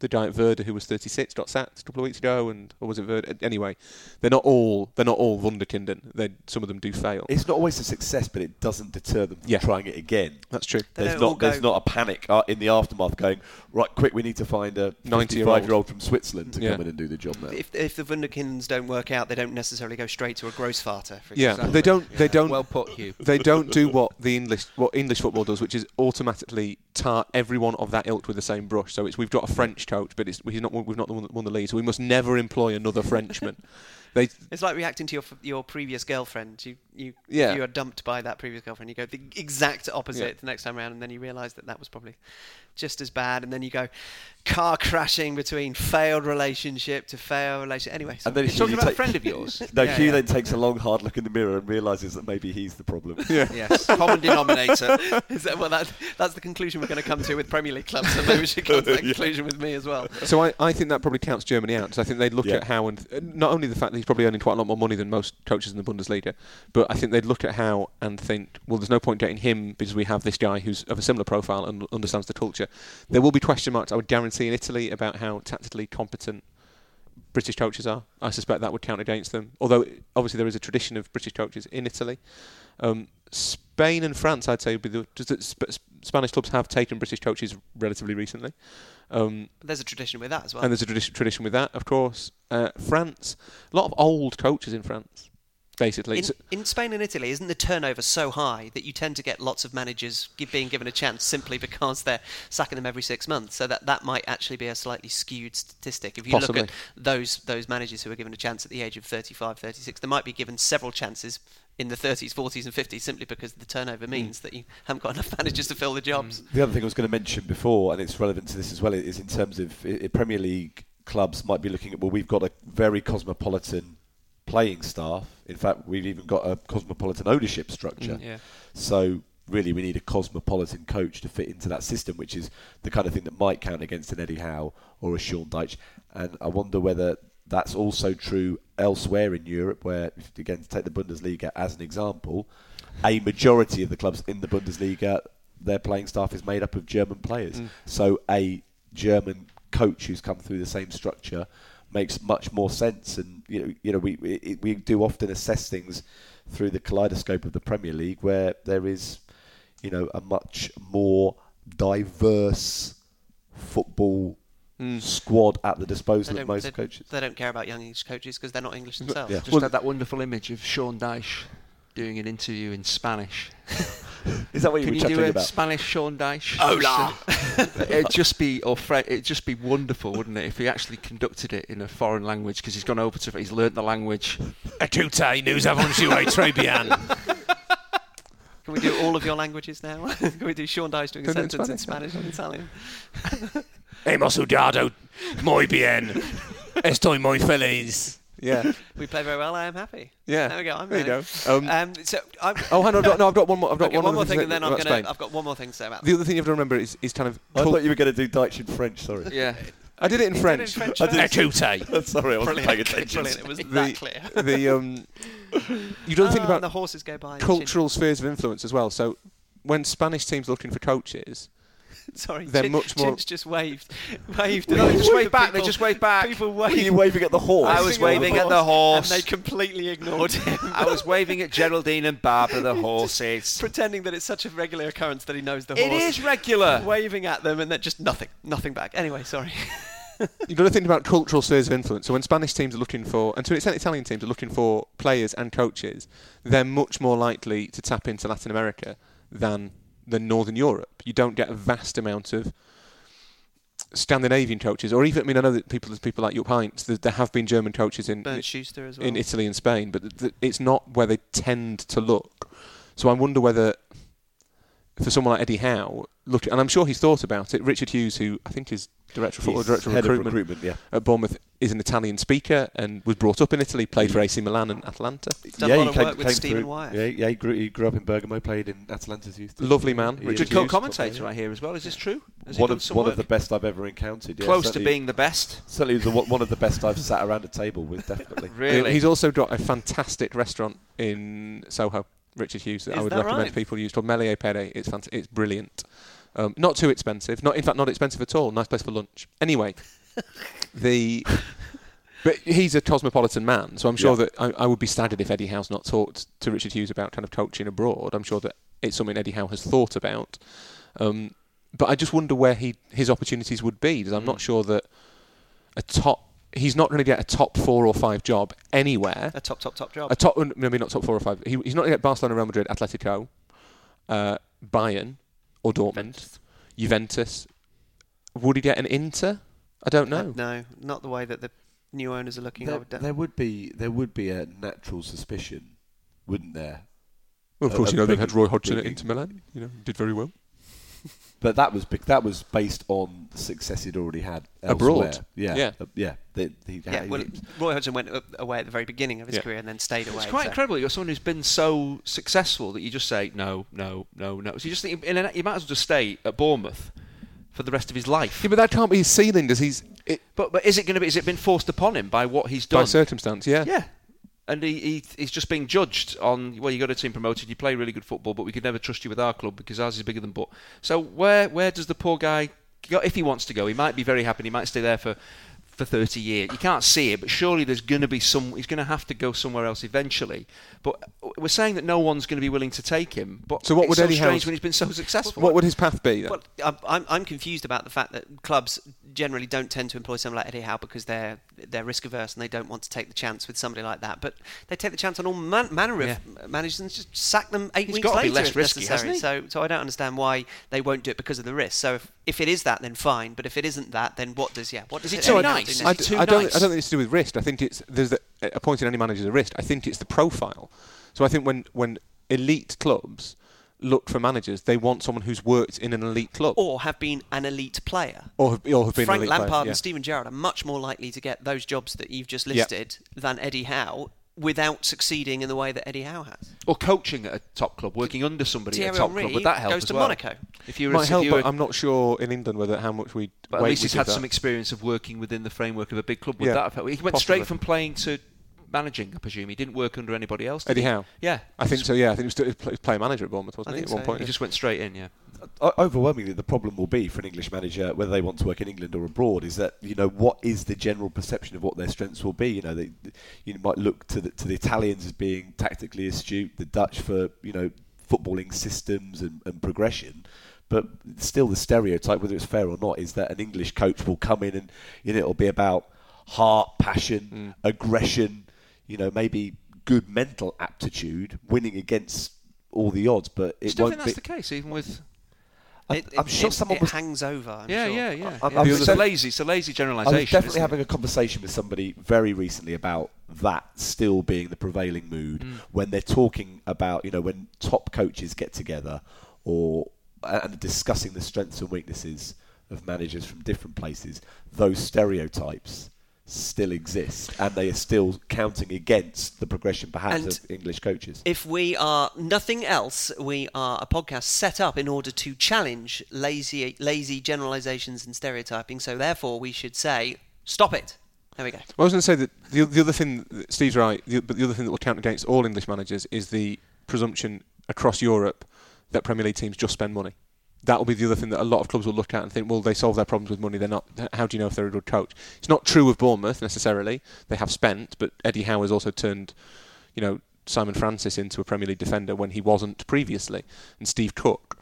the giant Verder who was 36, got sacked a couple of weeks ago, and or was it Werder? Anyway, they're not all they're not all Wunderkinden. They some of them do fail. It's not always a success, but it doesn't deter them from Yeah. trying it again. That's true. They There's don't there's not a panic uh, in the aftermath going right quick. We need to find a 95 year old from Switzerland to Yeah. come in and do the job now. if, if the Wunderkinds don't work out, they don't necessarily go straight to a Grossvater. For Yeah, example. they don't. They don't. Well put, Hugh. they don't do what the English what English football does, which is automatically tar everyone of that ilk with the same brush. So it's we've got a French coach, but he's not we've not won the league, so we must never employ another Frenchman. they It's like reacting to your your previous girlfriend. You you Yeah. you are dumped by that previous girlfriend. You go the exact opposite Yeah. the next time around, and then you realise that that was probably just as bad. And then you go car crashing between failed relationship to failed relationship. Anyway, so And then You're Hugh talking about a friend of yours. No, Yeah, Hugh yeah. then takes a long, hard look in the mirror and realizes that maybe he's the problem. yeah. Yes, common denominator. is that, well, that, that's the conclusion we're going to come to with Premier League clubs. So maybe we should come to that Yeah. conclusion with me as well. So I, I think that probably counts Germany out. So I think they'd look Yeah. at how and not only the fact that he's probably earning quite a lot more money than most coaches in the Bundesliga, but I think they'd look at how and think, well, there's no point getting him because we have this guy who's of a similar profile and understands the culture. There will be question marks, I would guarantee, in Italy about how tactically competent British coaches are. I suspect that would count against them. Although obviously there is a tradition of British coaches in Italy. Um, Spain and France, I'd say, would be the, Spanish clubs have taken British coaches relatively recently. Um, there's a tradition with that as well. and there's a tradition, tradition with that, of course. Uh, France, a lot of old coaches in France, basically. in, So- in Spain and Italy, isn't the turnover so high that you tend to get lots of managers gi- being given a chance simply because they're sacking them every six months? So that, that might actually be a slightly skewed statistic. If you Possibly. look at those those managers who are given a chance at the age of 35, 36, they might be given several chances in the 30s, 40s, and 50s simply because the turnover Hmm. means that you haven't got enough managers to fill the jobs. The other thing I was going to mention before, and it's relevant to this as well, is in terms of i- i- Premier League clubs might be looking at, well, we've got a very cosmopolitan playing staff. In fact, we've even got a cosmopolitan ownership structure. Yeah. So really, we need a cosmopolitan coach to fit into that system, which is the kind of thing that might count against an Eddie Howe or a Sean Dyche. And I wonder whether that's also true elsewhere in Europe, where, if- again, to take the Bundesliga as an example, a majority of the clubs in the Bundesliga, their playing staff is made up of German players. Mm. So a German coach who's come through the same structure makes much more sense. And you know, you know, we we, we do often assess things through the kaleidoscope of the Premier League, where there is, you know, a much more diverse football Mm. squad at the disposal of most they, coaches. they don't care about young English coaches because they're not English themselves. Yeah. Just Well- had that wonderful image of Sean Dyche doing an interview in Spanish. Is that what you mean? Can were you do chuckling a about? Spanish Sean Dyche? Hola. it'd just be or Fre- it'd just be wonderful, wouldn't it, if he actually conducted it in a foreign language because he's gone over to he's learnt the language. Écoutez, nous avons joué très bien. Can we do all of your languages now? Can we do Sean Dyche doing a Can we in sentence in Spanish and Italian? Hemos jugado muy bien. Estoy muy feliz. Yeah, We play very well. I am happy. yeah. There we go. I'm there you go. Um, Um, so I'm, oh, hang on. I've got, no, I've got one more. I've got okay, one, one more thing, to and then say I'm about gonna. Spain. I've got one more thing to say about. The other thing you have to remember is, is kind of. I thought you were going to do Deutsch in French. Sorry. Yeah, I did it in Is it French. in French I did- Écoutez. Sorry, I wasn't paying attention. Brilliant. It was The- that clear. The um, you don't think Ah, about the horses go by. and cultural spheres of influence as well. So when Spanish teams are looking for coaches, Chin- Sorry, they're Chin- much more- Chin's just waved. Waved. No, they just waved the back, they just waved back. People Were you waving at the horse? I was waving at the horse. And they completely ignored him. I was waving at Geraldine and Barbara the horses. pretending that it's such a regular occurrence that he knows the horse. is regular. Waving at them and then just nothing, nothing back. Anyway, sorry. you've got to think about cultural spheres of influence. So when Spanish teams are looking for, and to an extent Italian teams are looking for players and coaches, they're much more likely to tap into Latin America than than Northern Europe. You don't get a vast amount of Scandinavian coaches, or even I mean I know that people there's people like Jupp Heynckes. There, there have been German coaches in Bernd Schuster as well. in Italy and Spain, but th- th- it's not where they tend to look. So I wonder whether, for someone like Eddie Howe, look, and I'm sure he's thought about it. Richard Hughes, who I think is director of football, director of recruitment, of recruitment. Yeah. at Bournemouth, is an Italian speaker and was brought up in Italy. Played for AC Milan and Atalanta. done yeah, a lot he of came, work with came Stephen. Wyatt. Yeah, yeah, he grew, he grew up in Bergamo, played in Atalanta's youth. team. Lovely man, He Richard is- Hughes. Co-commentator I hear as well. Is this true? Has One of one work? of the best I've ever encountered. Yeah, close to being the best. certainly the, one one of the best I've sat around a table with. Definitely. Really? He's also got a fantastic restaurant in Soho. Richard Hughes that I would that recommend right? people use called Melier Pere. It's fant- it's brilliant. Um, not too expensive. Not in fact not expensive at all. Nice place for lunch. Anyway, the but he's a cosmopolitan man, so I'm sure Yeah. that I, I would be staggered if Eddie Howe's not talked to Richard Hughes about kind of coaching abroad. I'm sure that it's something Eddie Howe has thought about. Um, but I just wonder where he his opportunities would be. Because I'm not sure that a top he's not going to get a top four or five job anywhere. A top, top, top job. A top, maybe not top four or five. He, he's not going to get Barcelona, Real Madrid, Atletico, uh, Bayern, or Dortmund, Juventus. Would he get an Inter? I don't know. No, not the way that the new owners are looking. There, would there would be there would be a natural suspicion, wouldn't there? Well, of course, a you know they've had Roy Hodgson at Inter Milan. You know, did very well. But that was that was based on the success he'd already had Abroad. elsewhere. Yeah, Yeah. uh, yeah. They, he, yeah, he- well, Roy Hodgson went away at the very beginning of his Yeah. career and then stayed away. It's quite so- incredible. You're someone who's been so successful that you just say no, no, no, no. So you just think in a, you might as well just stay at Bournemouth for the rest of his life. Yeah, but that can't be his ceiling, does he's it, But but is it going to be? Is it been forced upon him by what he's done? by circumstance? Yeah. yeah. And he, he he's just being judged on well, you got a team promoted, you play really good football, but we could never trust you with our club because ours is bigger than. But so where where does the poor guy go if he wants to go? He might be very happy. and He might stay there for for 30 years. You can't see it, but surely there's going to be some. He's going to have to go somewhere else eventually. But we're saying that no one's going to be willing to take him. But So what it's would so Eddie strange Howe's- when he's been so successful? What would his path be? Then? Well, I'm- I'm, I'm confused about the fact that clubs generally don't tend to employ someone like Eddie Howe because they're they're risk averse and they don't want to take the chance with somebody like that. But they take the chance on all man, manner of Yeah. managers and just sack them eight He's weeks gotta be later less risky, necessary. hasn't So he? so I don't understand why they won't do it because of the risk. So if, if it is that, then fine. But if it isn't that, then what does yeah? What does Is it it too Eddie nice? do Is I, it next? d- too I don't. nice? I don't think it's to do with risk. I think it's there's the, appointing any manager is a risk. I think it's the profile. So I think when when elite clubs look for managers, they want someone who's worked in an elite club Or have been an elite player. or have, or have been Frank an elite Lampard player. yeah. and Steven Gerrard are much more likely to get those jobs that you've just Yeah. listed than Eddie Howe without succeeding in the way that Eddie Howe has. Or coaching at a top club, working under somebody Thierry at a top Henry club, would that help goes as to well? Monaco. If you were, Might if help, you were- but I'm not sure in England whether how much we. but at least he's had that. some experience of working within the framework of a big club. Would Yeah, that have helped? He went possibly. straight from playing to managing, I presume. He didn't work under anybody else. did Eddie? Howe. Yeah, I think so. Yeah, I think he was, still, he was player manager at Bournemouth, wasn't I he? think At one so, point. He just went straight in. Yeah. Overwhelmingly the problem will be for an English manager whether they want to work in England or abroad is that you know what is the general perception of what their strengths will be you know they you might look to the, to the Italians as being tactically astute the Dutch for you know footballing systems and, and progression but still the stereotype whether it's fair or not is that an English coach will come in and you know it'll be about heart passion mm. aggression you know maybe good mental aptitude winning against all the odds but it still won't think that's be the case, even with. I'm- It, I'm it- sure it- someone it was hangs over. I'm yeah, sure. yeah, yeah, I'm- yeah. I'm It's a lazy, it's a lazy generalisation. I generalisation. was definitely isn't it? having a conversation with somebody very recently about that still being the prevailing mood Mm. when they're talking about you know when top coaches get together or and discussing the strengths and weaknesses of managers from different places those stereotypes still exist and they are still counting against the progression perhaps And of English coaches If we are nothing else, we are a podcast set up in order to challenge lazy, lazy generalizations and stereotyping. So therefore, we should say, stop it. There we go. Well, I was going to say that the, the other thing, that Steve's right, the, but the other thing that will count against all English managers is the presumption across Europe that Premier League teams just spend money. That will be the other thing that a lot of clubs will look at and think, well, they solve their problems with money. They're not. How do you know if they're a good coach? It's not true of Bournemouth necessarily. They have spent, but Eddie Howe has also turned, you know, Simon Francis into a Premier League defender when he wasn't previously, and Steve Cook.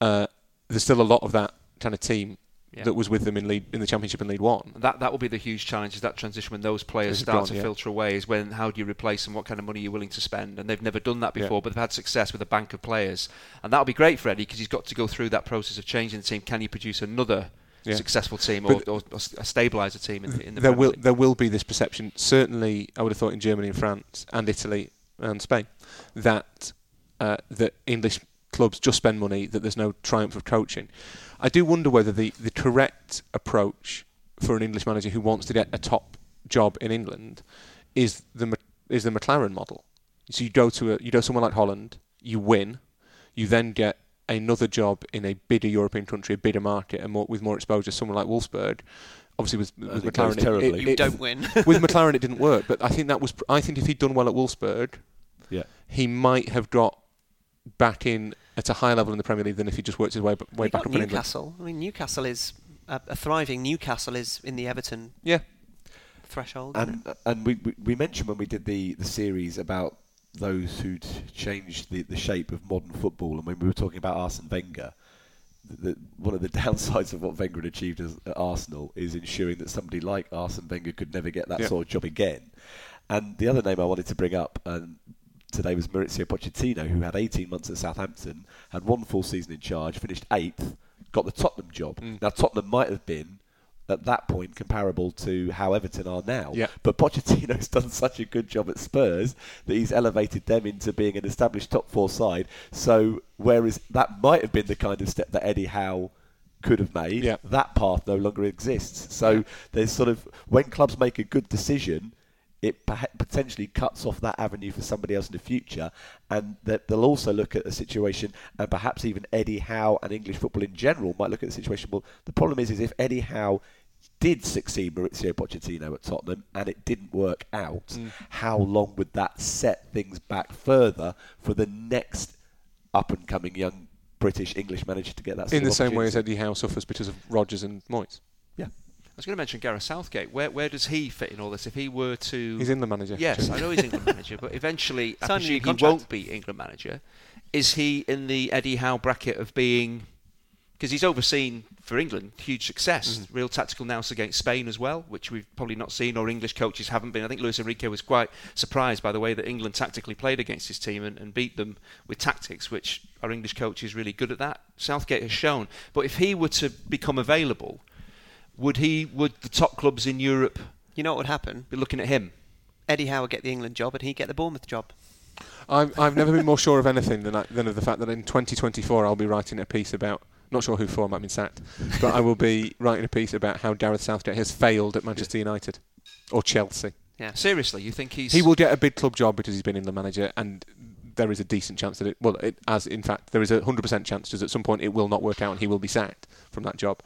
Uh, there's still a lot of that kind of team Yeah. that was with them in league in the Championship in League One. That that will be the huge challenge is that transition when those players It's start gone, to yeah. filter away is when how do you replace them what kind of money you're willing to spend and they've never done that Yeah. before but they've had success with a bank of players and that'll be great for Eddie because he's got to go through that process of changing the team can you produce another Yeah. successful team or, or, or a stabiliser team in the, in the there will League? there will be this perception. Certainly, I would have thought in Germany and France and Italy and Spain that uh, that English clubs just spend money. That there's no triumph of coaching. I do wonder whether the, the correct approach for an English manager who wants to get a top job in England is the is the McClaren model. So you go to a, you go somewhere like Holland, you win, you then get another job in a bigger European country, a bigger market, and more, with more exposure. Somewhere like Wolfsburg, obviously with, uh, with it goes McClaren, terribly. You don't win. with McClaren, it didn't work. But I think that was. I think if he'd done well at Wolfsburg, yeah he might have got back in at a higher level in the Premier League than if he just worked his way, b- way You back got up in Newcastle. I mean, Newcastle is a, a thriving Newcastle is in the Everton Yeah, threshold. and and we, we we mentioned when we did the the series about those who'd changed the, the shape of modern football, and when we were talking about Arsene Wenger, the, one of the downsides of what Wenger had achieved as, at Arsenal is ensuring that somebody like Arsene Wenger could never get that Yeah. sort of job again. And the other name I wanted to bring up um, today was Mauricio Pochettino, who had 18 months at Southampton, had one full season in charge, finished eighth, got the Tottenham job. Mm. Now Tottenham might have been at that point comparable to how Everton are now. Yeah. But Pochettino's done such a good job at Spurs that he's elevated them into being an established top four side. So whereas that might have been the kind of step that Eddie Howe could have made, Yeah. that path no longer exists. So there's sort of when clubs make a good decision, it potentially cuts off that avenue for somebody else in the future, and that they'll also look at the situation, and perhaps even Eddie Howe and English football in general might look at the situation. Well, the problem is, is if Eddie Howe did succeed Mauricio Pochettino at Tottenham and it didn't work out, Mm. how long would that set things back further for the next up and coming young British English manager to get that? In the same way as? Eddie Howe suffers because of Rodgers and Moyes. Yeah. I was going to mention Gareth Southgate where, where does he fit in all this if he were to He's England manager. Yes, I know he's England manager, but eventually, I Sign a new presume he won't be England manager. Is he in the Eddie Howe bracket of being? Because he's overseen for England huge success, Mm-hmm. real tactical nous against Spain as well, which we've probably not seen, or English coaches haven't been. I think Luis Enrique was quite surprised by the way that England tactically played against his team and, and beat them with tactics, which our English coach is really good at that. Southgate has shown. But if he were to become available, would he? Would the top clubs in Europe You know what would happen? be looking at him? Eddie Howe would get the England job and he'd get the Bournemouth job. I've, I've never been more sure of anything than, I, than of the fact that in 2024 I'll be writing a piece about. Not sure who for, I might have been sacked, but I will be writing a piece about how Gareth Southgate has failed at Manchester United or Chelsea. Yeah. Seriously, you think he's He will get a big club job because he's been England manager, and there is a decent chance that it. Well, it, as in fact, there is a hundred percent chance that at some point it will not work out and he will be sacked from that job.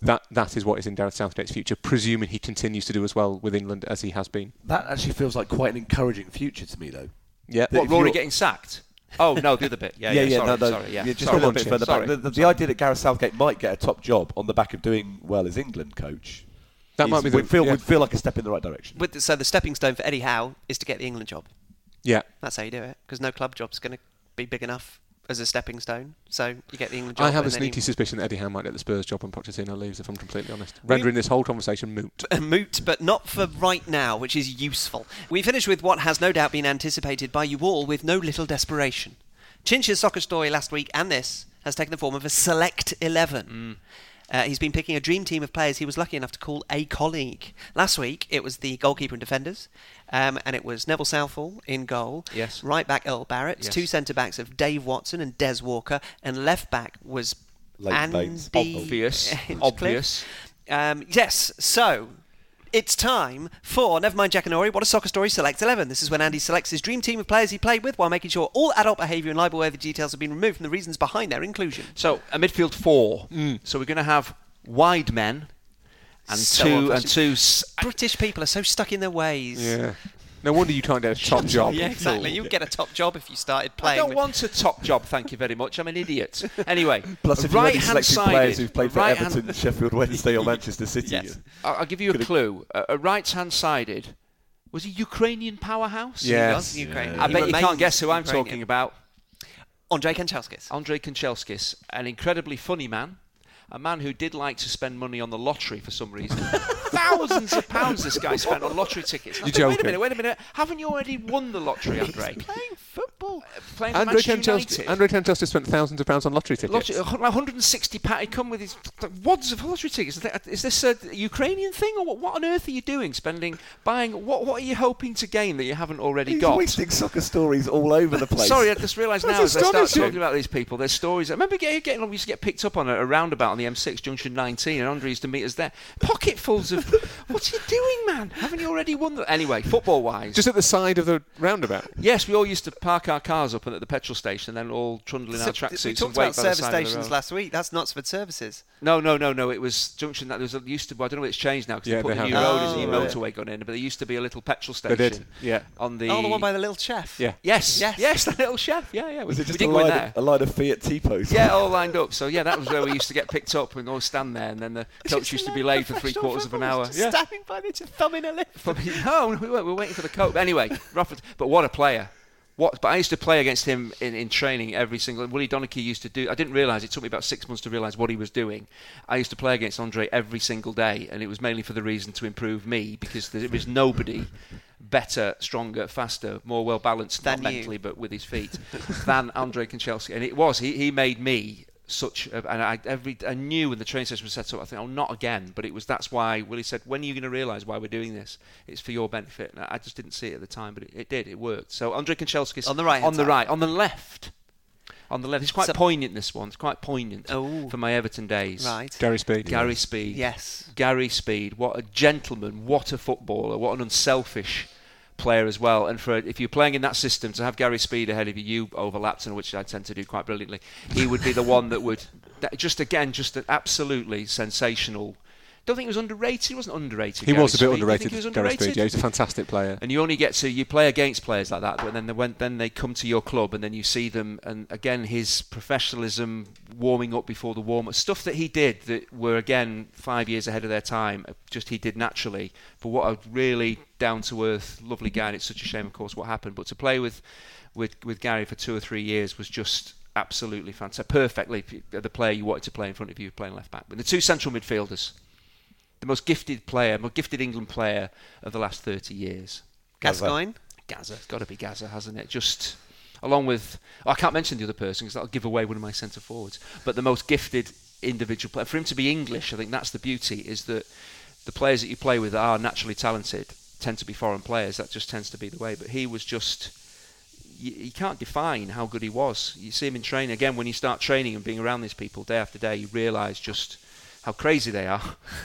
That that is what is in Gareth Southgate's future, presuming he continues to do as well with England as he has been. That actually feels like quite an encouraging future to me, though. Yeah, That what if Rory getting sacked. Oh no, the other bit. Yeah, yeah. yeah. sorry, no, no, sorry, yeah. just sorry, a little bit further sorry. back. The, the, the idea that Gareth Southgate might get a top job on the back of doing well as England coach, That is- might be the- would feel yeah. would feel like a step in the right direction. With the, so the stepping stone for Eddie Howe is to get the England job. yeah. That's how you do it, because no club job's going to be big enough as a stepping stone. So you get the England job. I have a sneaky you- suspicion that Eddie Howe might get the Spurs job when Pochettino leaves, if I'm completely honest, rendering this whole conversation moot. Uh, moot, but not for right now, which is useful. We finish with what has no doubt been anticipated by you all with no little desperation. Chinch's soccer story last week and this has taken the form of a select 11. Mm. Uh, he's been picking a dream team of players he was lucky enough to call a colleague. Last week it was the goalkeeper and defenders, um, and it was Neville Southall in goal. Yes. Right back Earl Barrett. Yes. Two centre backs of Dave Watson and Des Walker, and left back was Leighton Andy Baines. Obvious, obvious. Um, yes, so it's time for Nevermind Jack and Ori. What a soccer story select 11. This is when Andy selects his dream team of players he played with while making sure all adult behaviour and libel worthy details have been removed from the reasons behind their inclusion. So a midfield four. Mm. So we're going to have wide men and So two and two. s- British people are so stuck in their ways. Yeah. No wonder you can't get a top job. Yeah, exactly. You would get a top job if you started playing. I don't with- want a top job, thank you very much. I'm an idiot. Anyway, Plus, if you're only right hand selecting players sided. who've played for right-hand- Everton, Sheffield Wednesday, or Manchester City, Yes. I'll, I'll give you a clue. A, a right hand sided. Was he Ukrainian powerhouse? He Yes. was Ukrainian. I He bet you can't guess who I'm Ukrainian. talking about. Andrei Kanchelskis. Andrei Kanchelskis, an incredibly funny man, a man who did like to spend money on the lottery for some reason. Thousands of pounds this guy spent on lottery tickets. You're thought, wait a minute, wait a minute. Haven't you already won the lottery, Andrei? Playing football. Uh, playing for Andre Manchester Kanchelskis United. Andre Kanchelskis spent thousands of pounds on lottery tickets. Lottery, 160 pounds. He come with his wads of lottery tickets. Is this a Ukrainian thing, or what, what on earth are you doing? Spending, buying. What, what are you hoping to gain that you haven't already He's got? wasting soccer stories all over the place. Sorry, I just realised now as I start talking about these people, there's stories. I remember getting, getting we used to get picked up on a, a roundabout on the M6 junction 19, and Andre used to meet us there. Pocketfuls of. What are you doing, man? Haven't you already won? The... Anyway, football wise. Just at the side of the roundabout. Yes, we all used to park our cars up and at the petrol station and then all trundle in our tracksuits and wait about by the service side of the stations last week. That's Knutsford Services. No, no, no, no. It was junction that there was a, used to. Well, I don't know if it's changed now because Yeah, they put they the new have. road as a oh, new Oh, right. motorway gone in. But there used to be a little petrol station. They station. did. Yeah. On the. Oh, the one by the little chef. Yeah. Yes, Yes. yes, The little chef. Yeah, yeah. We, Was it just did a line, of, a line of Fiat Tipos? Yeah, all lined up. So yeah, that was where we used to get picked up and all stand there, and then the coach used to be late for three quarters of an hour. Just Standing by the thumb in a lift. no, no, we weren't. We were waiting for the coach. But anyway, Rufford. But what a player! What? But I used to play against him in, in training every single. Willie Donachie used to do. I didn't realise it took me about six months to realise what he was doing. I used to play against Andre every single day, and it was mainly for the reason to improve me because there was nobody better, stronger, faster, more well balanced, not you. mentally but with his feet, than Andre Kanchelski. And it was he. He made me such a, and I every I knew when the train station was set up I think oh not again but it was that's why Willie said when are you going to realise why we're doing this it's for your benefit and I just didn't see it at the time but it, it did it worked so Andre Kanchelskis On the right-hand on the side. right on the left on the left it's quite So- poignant this one it's quite poignant Oh. for my Everton days Right. Gary Speed. Gary Speed Yes. Gary Speed, what a gentleman, what a footballer, what an unselfish player as well. And for if you're playing in that system, to have Gary Speed ahead of you, you overlapped, and which I tend to do quite brilliantly. He would be the one that would, that, just again, just an absolutely sensational. I don't think he was underrated. He wasn't underrated. He Gary was a bit Speed. Underrated, he was underrated? Speed. Yeah, he's a fantastic player. And you only get to you play against players like that, but then they went, then they come to your club, and then you see them, and again his professionalism, warming up before the warm up, stuff that he did that were again five years ahead of their time. Just he did naturally. But what a really down to earth, lovely guy. And it's such a shame, of course, what happened. But to play with, with with Gary for two or three years was just absolutely fantastic. Perfectly the player you wanted to play in front of you playing left back. But the two central midfielders the most gifted player, most gifted England player of the last 30 years. Gascoigne. Gaza. It's got to be Gaza, hasn't it? Just along with, oh, I can't mention the other person because that'll give away one of my centre forwards. But the most gifted individual player, for him to be English, I think that's the beauty, is that the players that you play with that are naturally talented tend to be foreign players. That just tends to be the way. But he was just. You, you can't define how good he was. You see him in training again. When you start training and being around these people day after day, you realise just how crazy they are,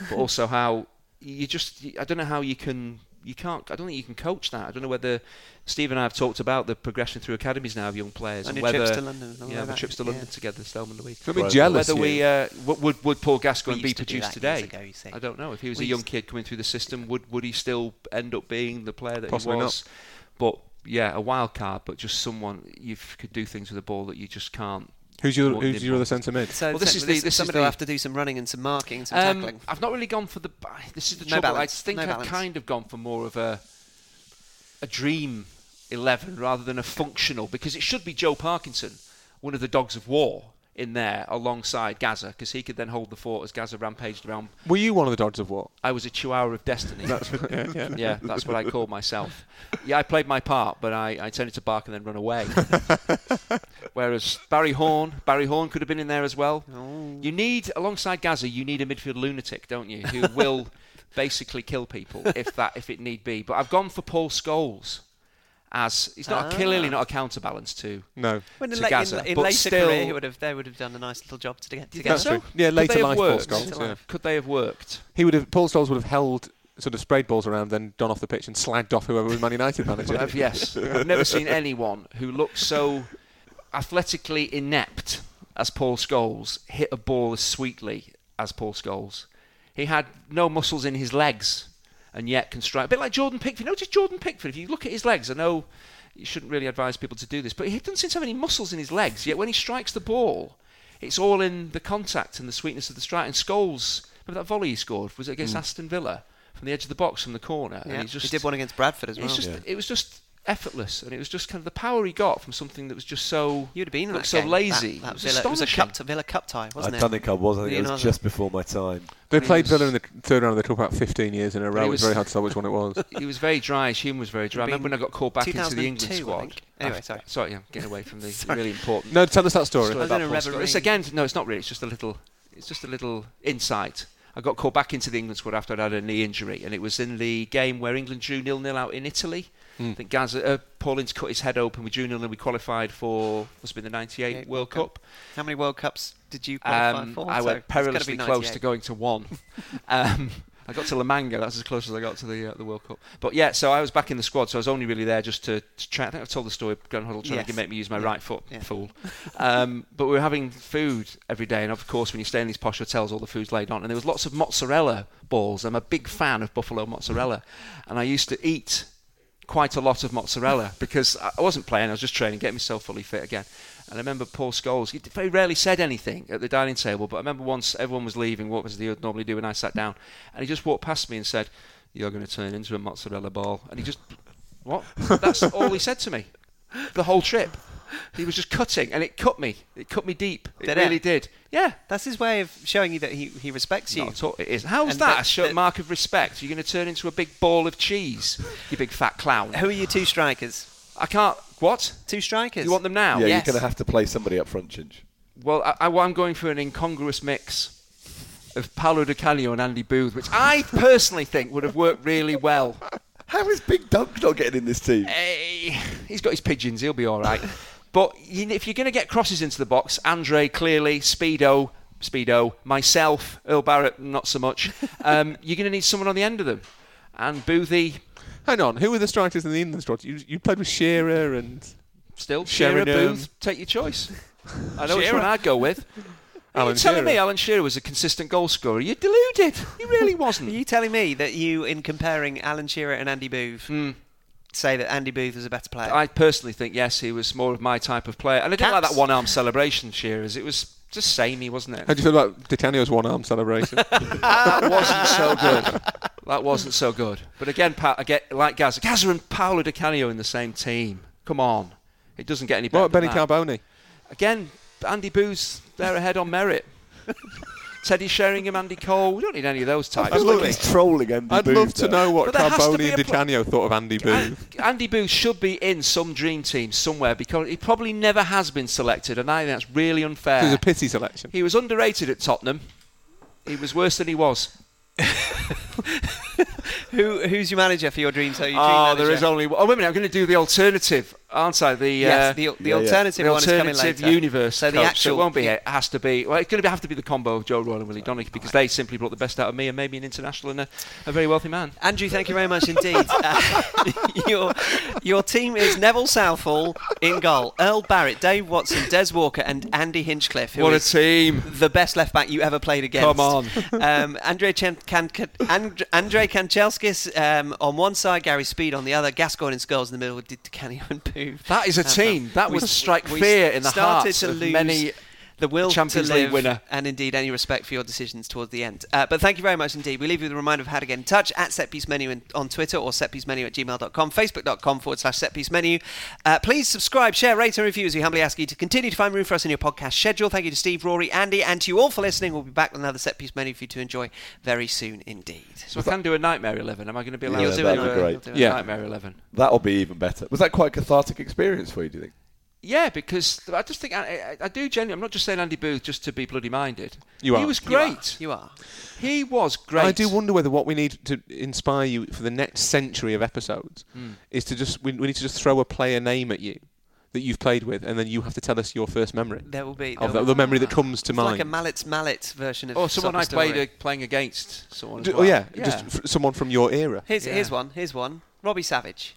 but also how you just I don't know how you can you can't. I don't think you can coach that. I don't know whether Steve and I have talked about the progression through academies now of young players And and your trips whether to London and all yeah, of the that. trips to Yeah. London together, Stelman Louis. Feel a bit Right. jealous. Whether we uh, w- would would Paul Gascoigne be used to do produced that years today? ago, you. I don't know. If he was We a young kid coming through the system, would would he still end up being the player that Possibly he not. was? But yeah, a wild card, but just someone you could do things with a ball that you just can't. Who's your Who's your other centre mid? So Well, this is the- this is somebody will have to do some running and some marking some Um, tackling. I've not really gone for the. This is the No trouble. balance, I think no I've balance. kind of gone for more of a a dream eleven rather than a functional because it should be Joe Parkinson, one of the dogs of war, in there alongside Gaza because he could then hold the fort as Gaza rampaged around. Were you one of the Dogs of War? I was a Chihuahua of destiny. yeah, yeah. yeah, that's what I called myself. Yeah, I played my part, but I, I tended to bark and then run away. Whereas Barry Horne, Barry Horne could have been in there as well. Oh. You need, alongside Gaza, you need a midfield lunatic, don't you? Who will basically kill people if that if it need be. But I've gone for Paul Scholes as he's not Ah. clearly not a counterbalance to. No. When to la- Gaza, in, in but later still- career, he would have, they would have done a nice little job to get together. That's true. Yeah, later they have life Paul worked? Scholes, yeah. Could they have worked? He would have. Paul Scholes would have held sort of sprayed balls around, then gone off the pitch and slagged off whoever was Man United manager. I've, yes, I've never seen anyone who looks so athletically inept as Paul Scholes hit a ball as sweetly as Paul Scholes. He had no muscles in his legs, and yet can strike. A bit like Jordan Pickford. Notice Jordan Pickford. If you look at his legs, I know you shouldn't really advise people to do this, but he doesn't seem to have any muscles in his legs. Yet when he strikes the ball, it's all in the contact and the sweetness of the strike. And Scholes, remember that volley he scored was it against mm. Aston Villa from the edge of the box from the corner. and Yeah, he just he did one against Bradford as well. it's just Yeah. it was just effortless, and it was just kind of the power he got from something that was just so You'd have been in looked that so game. lazy. That, that it was Villa, it was a cup to Villa Cup tie, wasn't it? I don't think I was. I think it was Leonardo. just before my time. They He played was- Villa in the third round of the cup about 15 years in a row. It was was- very hard to tell which one it was. He was very dry. His humour was very dry. I remember when I got called back into the England squad. Anyway, I've- sorry. Sorry, yeah, getting away from the really important. No, tell us that story. story I was in about a Paul Scholes. reverie. It's again, no, it's not really. It's just a little. It's just a little insight. I got called back into the England squad after I'd had a knee injury, and it was in the game where England drew nil nil out in Italy. Hmm. I think Gaza, uh, Paul Ince cut his head open. We drew nil nil. We qualified for must have been the '98 Yeah, World World Cup. How many World Cups did you qualify Um, for? I So went perilously close to going to one. um, I got to La Manga. That's as close as I got to the uh, the World Cup. But yeah, so I was back in the squad. So I was only really there just to, to try. I think I've told the story. Glenn Hoddle trying Yes. to make me use my Yeah. right foot. Yeah. Fool. Um, but we were having food every day, and of course, when you stay in these posh hotels, all the food's laid on, and there was lots of mozzarella balls. I'm a big fan of buffalo mozzarella, and I used to eat quite a lot of mozzarella because I wasn't playing, I was just training, getting myself fully fit again. And I remember Paul Scholes, he very rarely said anything at the dining table, but I remember once everyone was leaving, what was he would normally do, and I sat down, and he just walked past me and said, You're going to turn into a mozzarella ball. And he just, what? That's all he said to me the whole trip. He was just cutting, and it cut me. It cut me deep. It Did it? really did. Yeah. That's his way of showing you that he, he respects you. Not at all. It is. How's And that that- a show, that- mark of respect? You're going to turn into a big ball of cheese, you big fat clown. Who are your two strikers? I can't. What? Two strikers. You want them now? Yeah, Yes. you're going to have to play somebody up front, Chinch. Well, I, I, I'm going for an incongruous mix of Paolo Di Canio and Andy Booth, which I personally think would have worked really well. How is Big Doug not getting in this team? Eh, he's got his pigeons. He'll be all right. But if you're going to get crosses into the box, Andre clearly, Speedo, Speedo, myself, Earl Barrett, not so much. Um, you're going to need someone on the end of them. And Boothie, Hang on, who were the strikers in the England squad? You, you played with Shearer and still Shearer, Booth. Take your choice. I know which Shearer. one I'd go with. Alan You're telling Shearer. me Alan Shearer was a consistent goal scorer? You're deluded. He really wasn't. Are you telling me that you, in comparing Alan Shearer and Andy Booth, Mm. Say that Andy Booth was a better player? I personally think yes, he was more of my type of player, and I didn't like that one-arm celebration. Shearers, it was just samey, wasn't it? How do you feel about Di Canio's one-arm celebration? that wasn't so good. That wasn't so good. But again, pa- I get like Gaza, Gaza and Paolo Di Canio in the same team. Come on, it doesn't get any better. what about Benny than that. Carbone? Again, Andy Booth's there ahead on merit. Teddy Sheringham, Andy Cole. We don't need any of those I types. feel do like we? he's trolling Andy I'd Booth love to there. know what But there has to Carbone and a Di pl- Canio thought of Andy Booth. An- Andy Booth should be in some dream team somewhere because he probably never has been selected, and I think that's really unfair. It was a pity selection. He was underrated at Tottenham. He was worse than he was. Who, who's your manager for your dream? So your dream Oh, manager. there is only. Oh, wait a minute. I'm going to do the alternative. Aren't I? The yes, uh, the, the yeah, yeah. alternative the one is coming alternative later. universe. So the coach. actual- it won't be. It has to be. Well, it's going to have to be the combo of Joe Royle and Willie Donachie because they simply brought the best out of me and made me an international and a, a very wealthy man. Andrew, thank you very much indeed. Uh, your, your team is Neville Southall in goal, Earl Barrett, Dave Watson, Des Walker, and Andy Hinchcliffe, who What a is team! the best left back you ever played against. Come on. Um, Andre, Chen, Kan, And- Andre Kanchelskis um, on one side, Gary Speed on the other, Gascoigne and Scholes in the middle with Canny and Pooh. That is a Uh, team. That would strike fear in the started hearts to of lose many the will Champions to League winner. and indeed any respect for your decisions towards the end. Uh, but thank you very much indeed. We leave you with a reminder of how to get in touch at setpiece menu in, on Twitter or setpiecemenu at gmail.com, facebook.com forward slash setpiece menu. Uh, please subscribe, share, rate, and review as we humbly ask you to continue to find room for us in your podcast schedule. Thank you to Steve, Rory, Andy, and to you all for listening. We'll be back with another set piece menu for you to enjoy very soon indeed. So I can do a Nightmare 11. Am I going to be allowed Yeah, to do that'd a, great. do a Yeah. Nightmare 11? That'll be even better. Was that quite a cathartic experience for you? Do you think? Yeah, because I just think I, I, I do genuinely. I'm not just saying Andy Booth just to be bloody minded. You are. He are. was You are. great. You are. He was great. I do wonder whether what we need to inspire you for the next century of episodes Hmm. is to just we, we need to just throw a player name at you that you've played with, and then you have to tell us your first memory There will be. of the, the memory that comes to It's mind. like a Mallet's Mallet version of Or someone I played Story. uh, playing against. Someone. As well. Oh yeah, yeah. just f- someone from your era. Here's, Yeah. here's one. Here's one. Robbie Savage.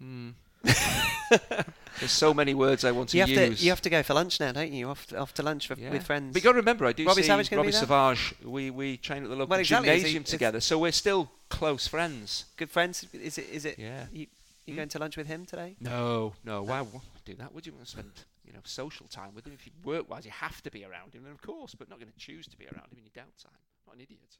There's so many words I want to You have use. to you have to go for lunch now, don't you? Off to, off to lunch with, Yeah. with friends. But you got to remember, I do Robbie see Savage Robbie? Savage. We we train at the local Well, exactly. Gymnasium together, so we're still close friends. Good friends. Is it? Is it? Yeah. You, you going to lunch with him today? No, no. Why would do that? Would you want to spend you know social time with him? If you work wise, you have to be around him, and of course, but not going to choose to be around him in your downtime. Not an idiot.